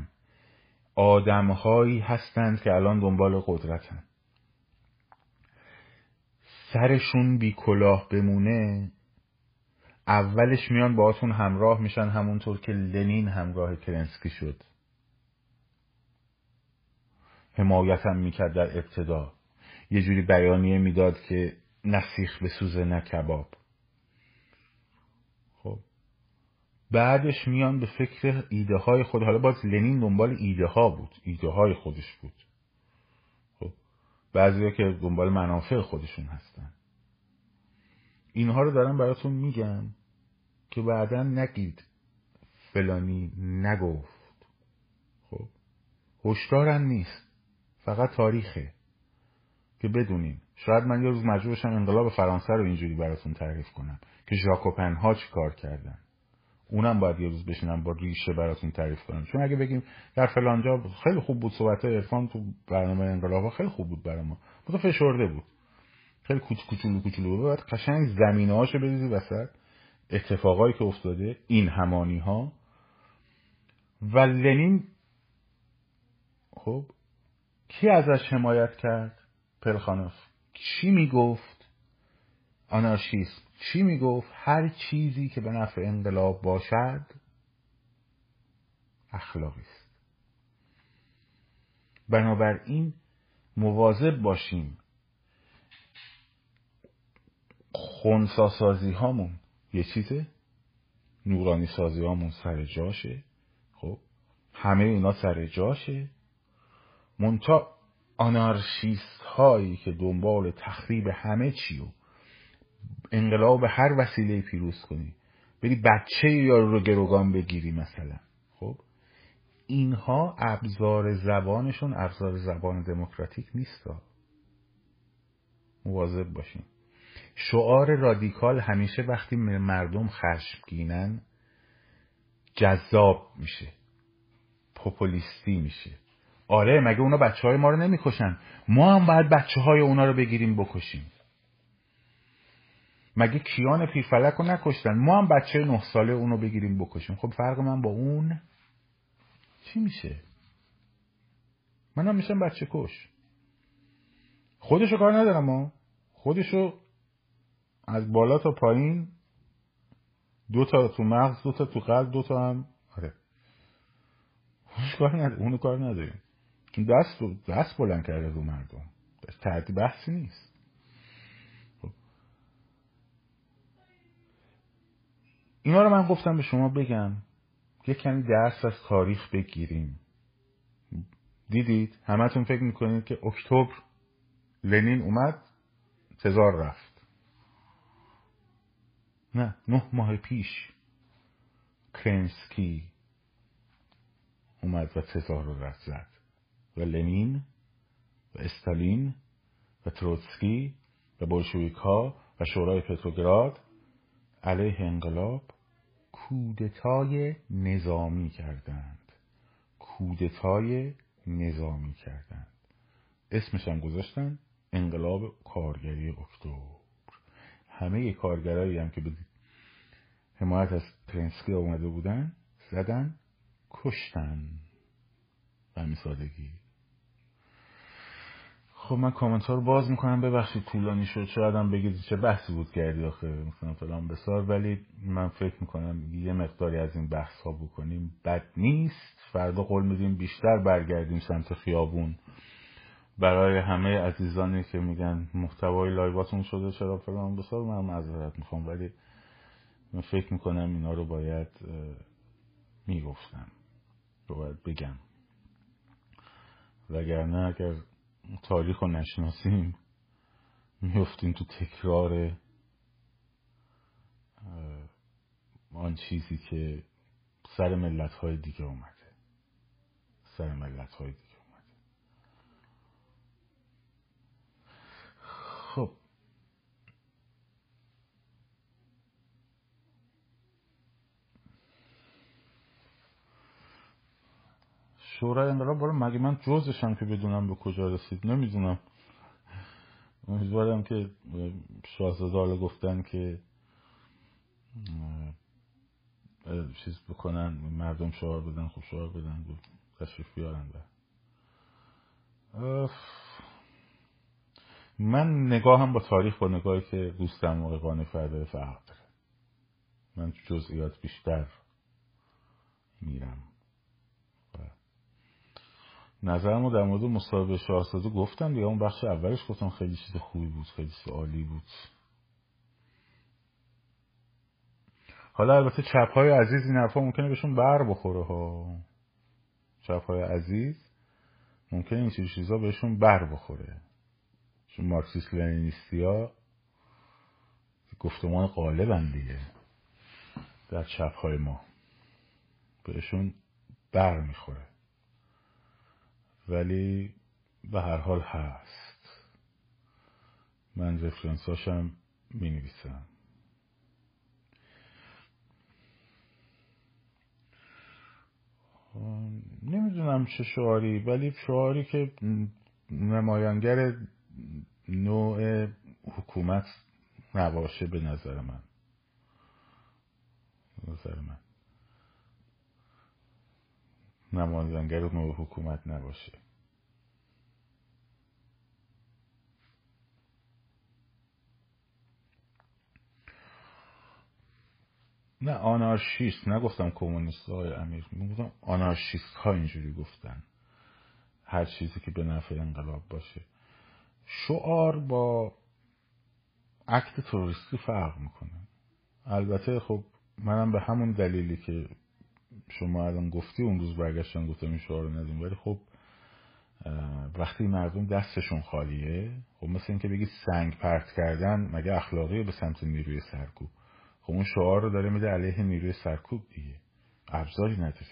آدمهایی هستند که الان دنبال قدرتن. سرشون بی کلاه بمونه اولش میان باهاتون همراه میشن همونطور که لنین همراه کرنسکی شد. حمایتم می‌کرد در ابتدا. یه جوری بیانیه می‌داد که نسیخ به سوزه نه کباب. خب. بعدش میان به فکر ایده های خود. حالا باز لنین دنبال ایده ها بود. ایده های خودش بود. خب. بعضی که دنبال منافع خودشون هستن. اینها رو دارم براتون میگم که بعدا نگید. فلانی نگفت. خب. هشدارم نیست. فقط تاریخه. که بدونیم شاید من یه روز مجبور بشم انقلاب فرانسه رو اینجوری براتون تعریف کنم که ژاکوپن ها چی کار کردن. اونم باید یه روز بشینم با ریشه براتون تعریف کنم. چون اگه بگیم در فلانجا خیلی خوب بود صحبت عرفان تو برنامه انقلاب خیلی خوب بود برای ما. تو فشرده بود. خیلی کوچ کوچولو کوچولو بود. باید قشنگ زمینه هاشو بریزی وسط. اتفاقایی که افتاده این همانی ها و لنین خب کی ازش حمایت کرد؟ پلخانوف. چی می‌گفت؟ آنارشیسم. چی می‌گفت؟ هر چیزی که به نفع انقلاب باشد اخلاقی است. بنابراین مواظب باشیم خونسا سازی هامون یه چیزه؟ نورانی سازی هامون سر جاشه؟ خب همه اینا سر جاشه؟ منتها آنارشیست هایی که دنبال تخریب همه چی و انقلاب هر وسیله پیروز کنی. بری بچه یا رو گروگان بگیری مثلا. خب؟ اینها ابزار زبانشون ابزار زبان دموکراتیک نیست مواظب باشین. شعار رادیکال همیشه وقتی مردم خشمگینن جذاب میشه. پوپولیستی میشه. آره مگه اونا بچه های ما رو نمی‌کشن؟ ما هم باید بچه های اونا رو بگیریم بکشیم. مگه کیان پیرفلک رو نکشتن؟ ما هم بچه نه ساله اونو بگیریم بکشیم. خب فرق من با اون چی میشه؟ من هم میشم بچه کش. خودشو کار ندارم ما خودشو از بالا تا پایین دو تا تو مغز دو تا تو قلب دو تا هم آره. کار نداریم اونو کار نداریم دست دست بلند کرده رو مردم. تحت بحثی نیست. خب. اینا رو من گفتم به شما بگم. یه کمی درس از تاریخ بگیریم. دیدید؟ همتون فکر می‌کنید که اکتبر لنین اومد تزار رفت. نه نه ماه پیش کرنسکی اومد و تزار رو رفت زد. و لنین و استالین و تروتسکی و بولشویک ها و شورای پتروگراد علیه انقلاب کودتای نظامی کردند. کودتای نظامی کردند. اسمش هم گذاشتن انقلاب کارگری اکتبر. همه کارگرایی هم که به حمایت از ترنسکی اومده بودن زدن کشتن. به همین سادگی. خب من کامنت ها رو باز می‌کنم. ببخشید طولانی شد. شاید هم بگید چه بحثی بود کردی آخه. مثلا فلان بسار. ولی من فکر می‌کنم یه مقداری از این بحث ها بکنیم. بد نیست. فردا قول میدیم بیشتر برگردیم سمت خیابون. برای همه عزیزانی که میگن محتوای لایواتون شده چرا فلان بسار. من معذرت می‌خوام. ولی من فکر می‌کنم اینا رو باید می‌گفتم. رو باید بگم. وگرنه اگر تاریخ رو نشناسیم میفتیم تو تکرار آن چیزی که سر ملت های دیگه اومده سر ملت های دیگه اومده خب شورای انقلاب برای مگه من جزشم که بدونم به کجا رسید؟ نمی‌دونم. امیدوارم که شاهزاده گفتن که چیز بکنن مردم شعار بدن خب شعار بدن تشریف بیارن من نگاهم با تاریخ با نگاهی که دوستم آقای قانع فرق داره. من جزئیات بیشتر میرم. نظرمو در مورد مصاحبه شاهزاده گفتم دیگه اون بخش اولش گفتم خیلی چیز خوبی بود خیلی عالی بود. حالا البته چپ های عزیز این حرفا ممکنه بهشون بر بخوره ها. چپ های عزیز ممکنه این چیز چیزا بهشون بر بخوره. چون مارکسیست لنینیستی ها گفتمان غالبن دیگه در چپ های ما. بهشون بر می‌خوره. ولی به هر حال هست. من رفرنساشم می نویسم نمی‌دونم چه شعاری ولی شعاری که نمایانگر نوع حکومت نباشه به نظر من. نظر من. نمایانگر نوع حکومت نباشه. نه آنارشیست نگفتم کمونیست های امیر می‌گفتم آنارشیست ها اینجوری گفتن. هر چیزی که به نفع انقلاب باشه. شعار با عکت توریستی فرق می‌کنه. البته خب منم به همون دلیلی که شما الان گفتی اون روز برگشتن گفتم این شعار ندیم. ولی خب وقتی مردم دستشون خالیه خب مثل اینکه بگی سنگ پرت کردن مگه اخلاقی به سمت نیروی سرکوب؟ خب اون شعار رو داره میده علیه نیروی سرکوب دیگه. ابزاری نداره.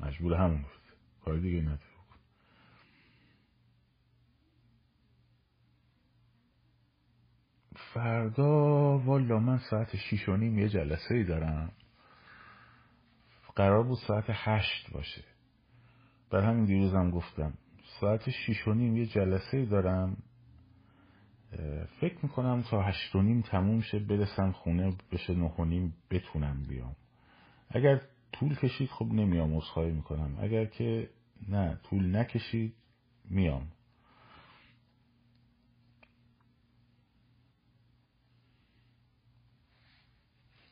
مجبور همون بود. کار دیگه نداره. فردا والا من ساعت شیش و نیم یه جلسه ای دارم. قرار بود ساعت هشت باشه. بر همین دیروزم گفتم. ساعت شیش و نیم یه جلسه دارم. فکر می‌کنم تا هشت و نیم تموم شه برسم خونه بشه نه و نیم بتونم بیام. اگر طول کشید خب نمیام اصخایی می‌کنم. اگر که نه طول نکشید میام.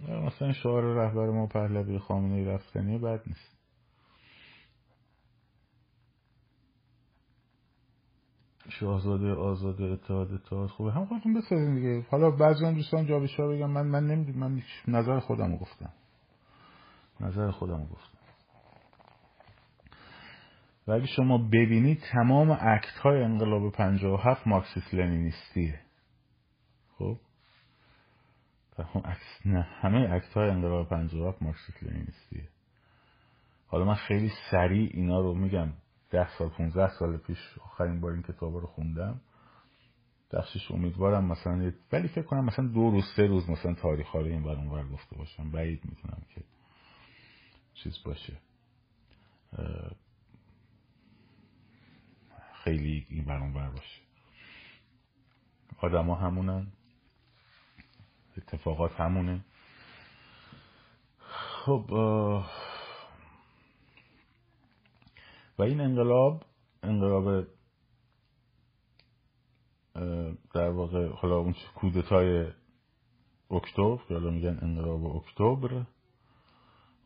مثلا شعار رهبر ما پهلوی خامنه رفتنی بد نیست. شاهزاده آزاده اتحاد اتحاد. خوبه هم خودتون بسازین دیگه. حالا بعضی هم دوستان جا بگم من من نمی‌دونم. من نظر خودم رو گفتم. نظر خودم گفتم. و اگه شما ببینید تمام اکت های انقلاب 57 مارکسیست لنینیستیه خب؟ نه همه اکت های انقلاب 57 مارکسیست لنینیستیه حالا من خیلی سریع اینا رو میگم. ده سال 15 سال پیش آخرین بار این کتاب رو خوندم. بخشش امیدوارم مثلا ولی فکر کنم مثلا دو روز سه روز مثلا تاریخ ها رو این بر اونور گفته باشم. بعید می‌تونم که چیز باشه. خیلی این بر اونور باشه. آدما همونن. اتفاقات همونه. خب و این انقلاب انقلاب در واقع حالا اون کودتای اکتبر که حالا میگن انقلاب اکتبر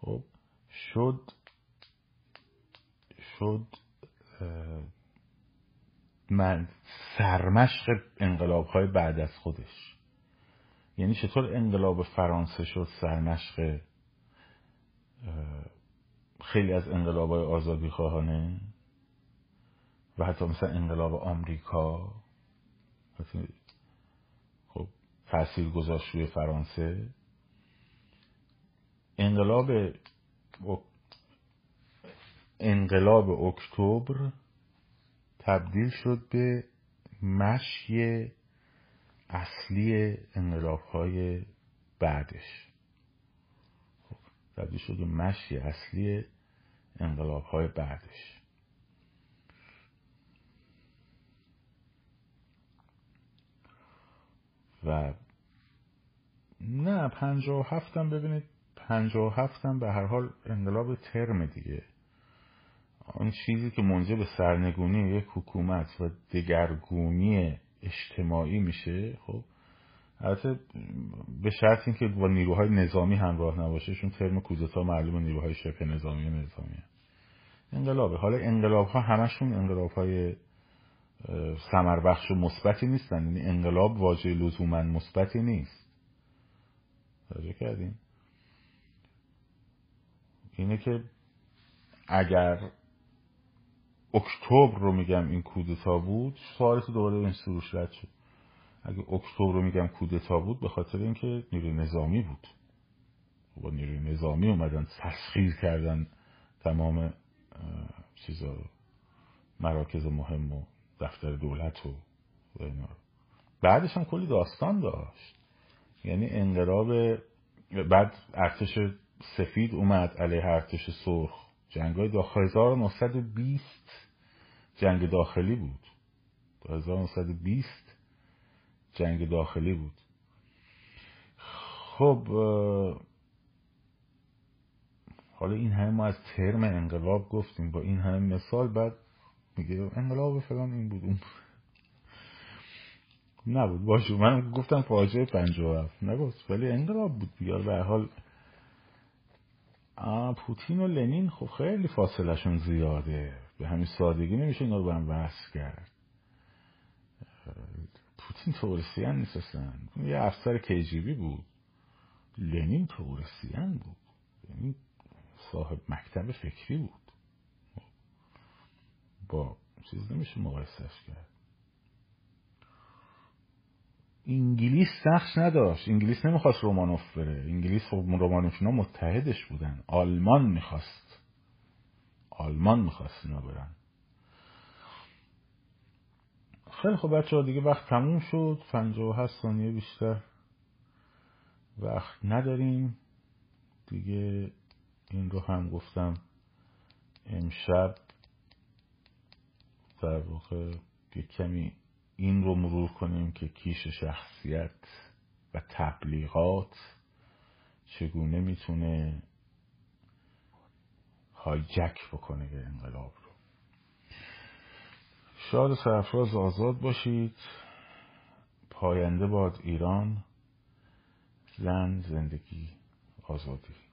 خب شد شد من سرمشق انقلاب های بعد از خودش. یعنی چطور انقلاب فرانسه شد سرمشق خیلی از انقلاب های آزادی خواهانه و حتی مثلا انقلاب آمریکا؟ خب تاثیر گذاشت روی فرانسه. انقلاب انقلاب اکتبر تبدیل شد به مشی اصلی انقلاب های بعدش. خب، تبدیل شد مشی اصلی انقلاب های بعدش. و نه پنجاه و هفتم ببینید پنجاه و هفتم به هر حال انقلاب ترم دیگه. آن چیزی که منجر به سرنگونی یک حکومت و دگرگونی اجتماعی میشه خب؟ البته به شرط اینکه با نیروهای نظامی همراه نباشه چون ترم کودتا معلوم نیروهای شبه نظامی و نظامی انقلابه. حالا انقلاب ها همشون انقلاب های سمر بخش و مثبتی نیستن. یعنی انقلاب واژه لزوما مثبتی نیست. توجه کردین؟ اینه که اگر اکتبر رو میگم این کودتا بود سوال تو دوباره این سروش رد شد. اگه اکتبر رو میگم کودتا بود به خاطر اینکه نیروی نظامی بود. با نیروی نظامی اومدن تسخیر کردن تمام چیزا مراکز مهم و دفتر دولت و اینا بعدش هم کلی داستان داشت. یعنی انقلاب بعد ارتش سفید اومد علیه ارتش سرخ. جنگ های داخل 1920 جنگ داخلی بود. 1920 جنگ داخلی بود. خب حالا این همه ما از ترم انقلاب گفتیم. با این همه مثال بعد میگه انقلاب فلان این بود اون نبود. باشه من گفتم فاجعه 57 نگفت. ولی انقلاب بود دیگه. به حال پوتین و لنین خب خیلی فاصلهشون زیاده. به همین سادگی نمیشه اینا رو به هم کرد. پوتین تورسیان نیست اصلا یه افسر کیجیبی بود. لنین تورسیان بود. یعنی صاحب مکتب فکری بود. با چیز نمیشه مقایسش کرد. انگلیس نقش نداشت. انگلیس نمی‌خواست رومانوف بره. انگلیس خب رومانوفینا متحدش بودن. آلمان می‌خواست. آلمان می‌خواست اینا برن. خیلی خب بچه ها دیگه وقت تموم شد. پنجه و هست ثانیه بیشتر وقت نداریم. دیگه این رو هم گفتم امشب در واقع کمی این رو مرور کنیم که کیش شخصیت و تبلیغات چگونه می‌تونه هایجک بکنه به انقلاب رو. شاد سرفراز آزاد باشید. پاینده باد ایران زن زندگی آزادی.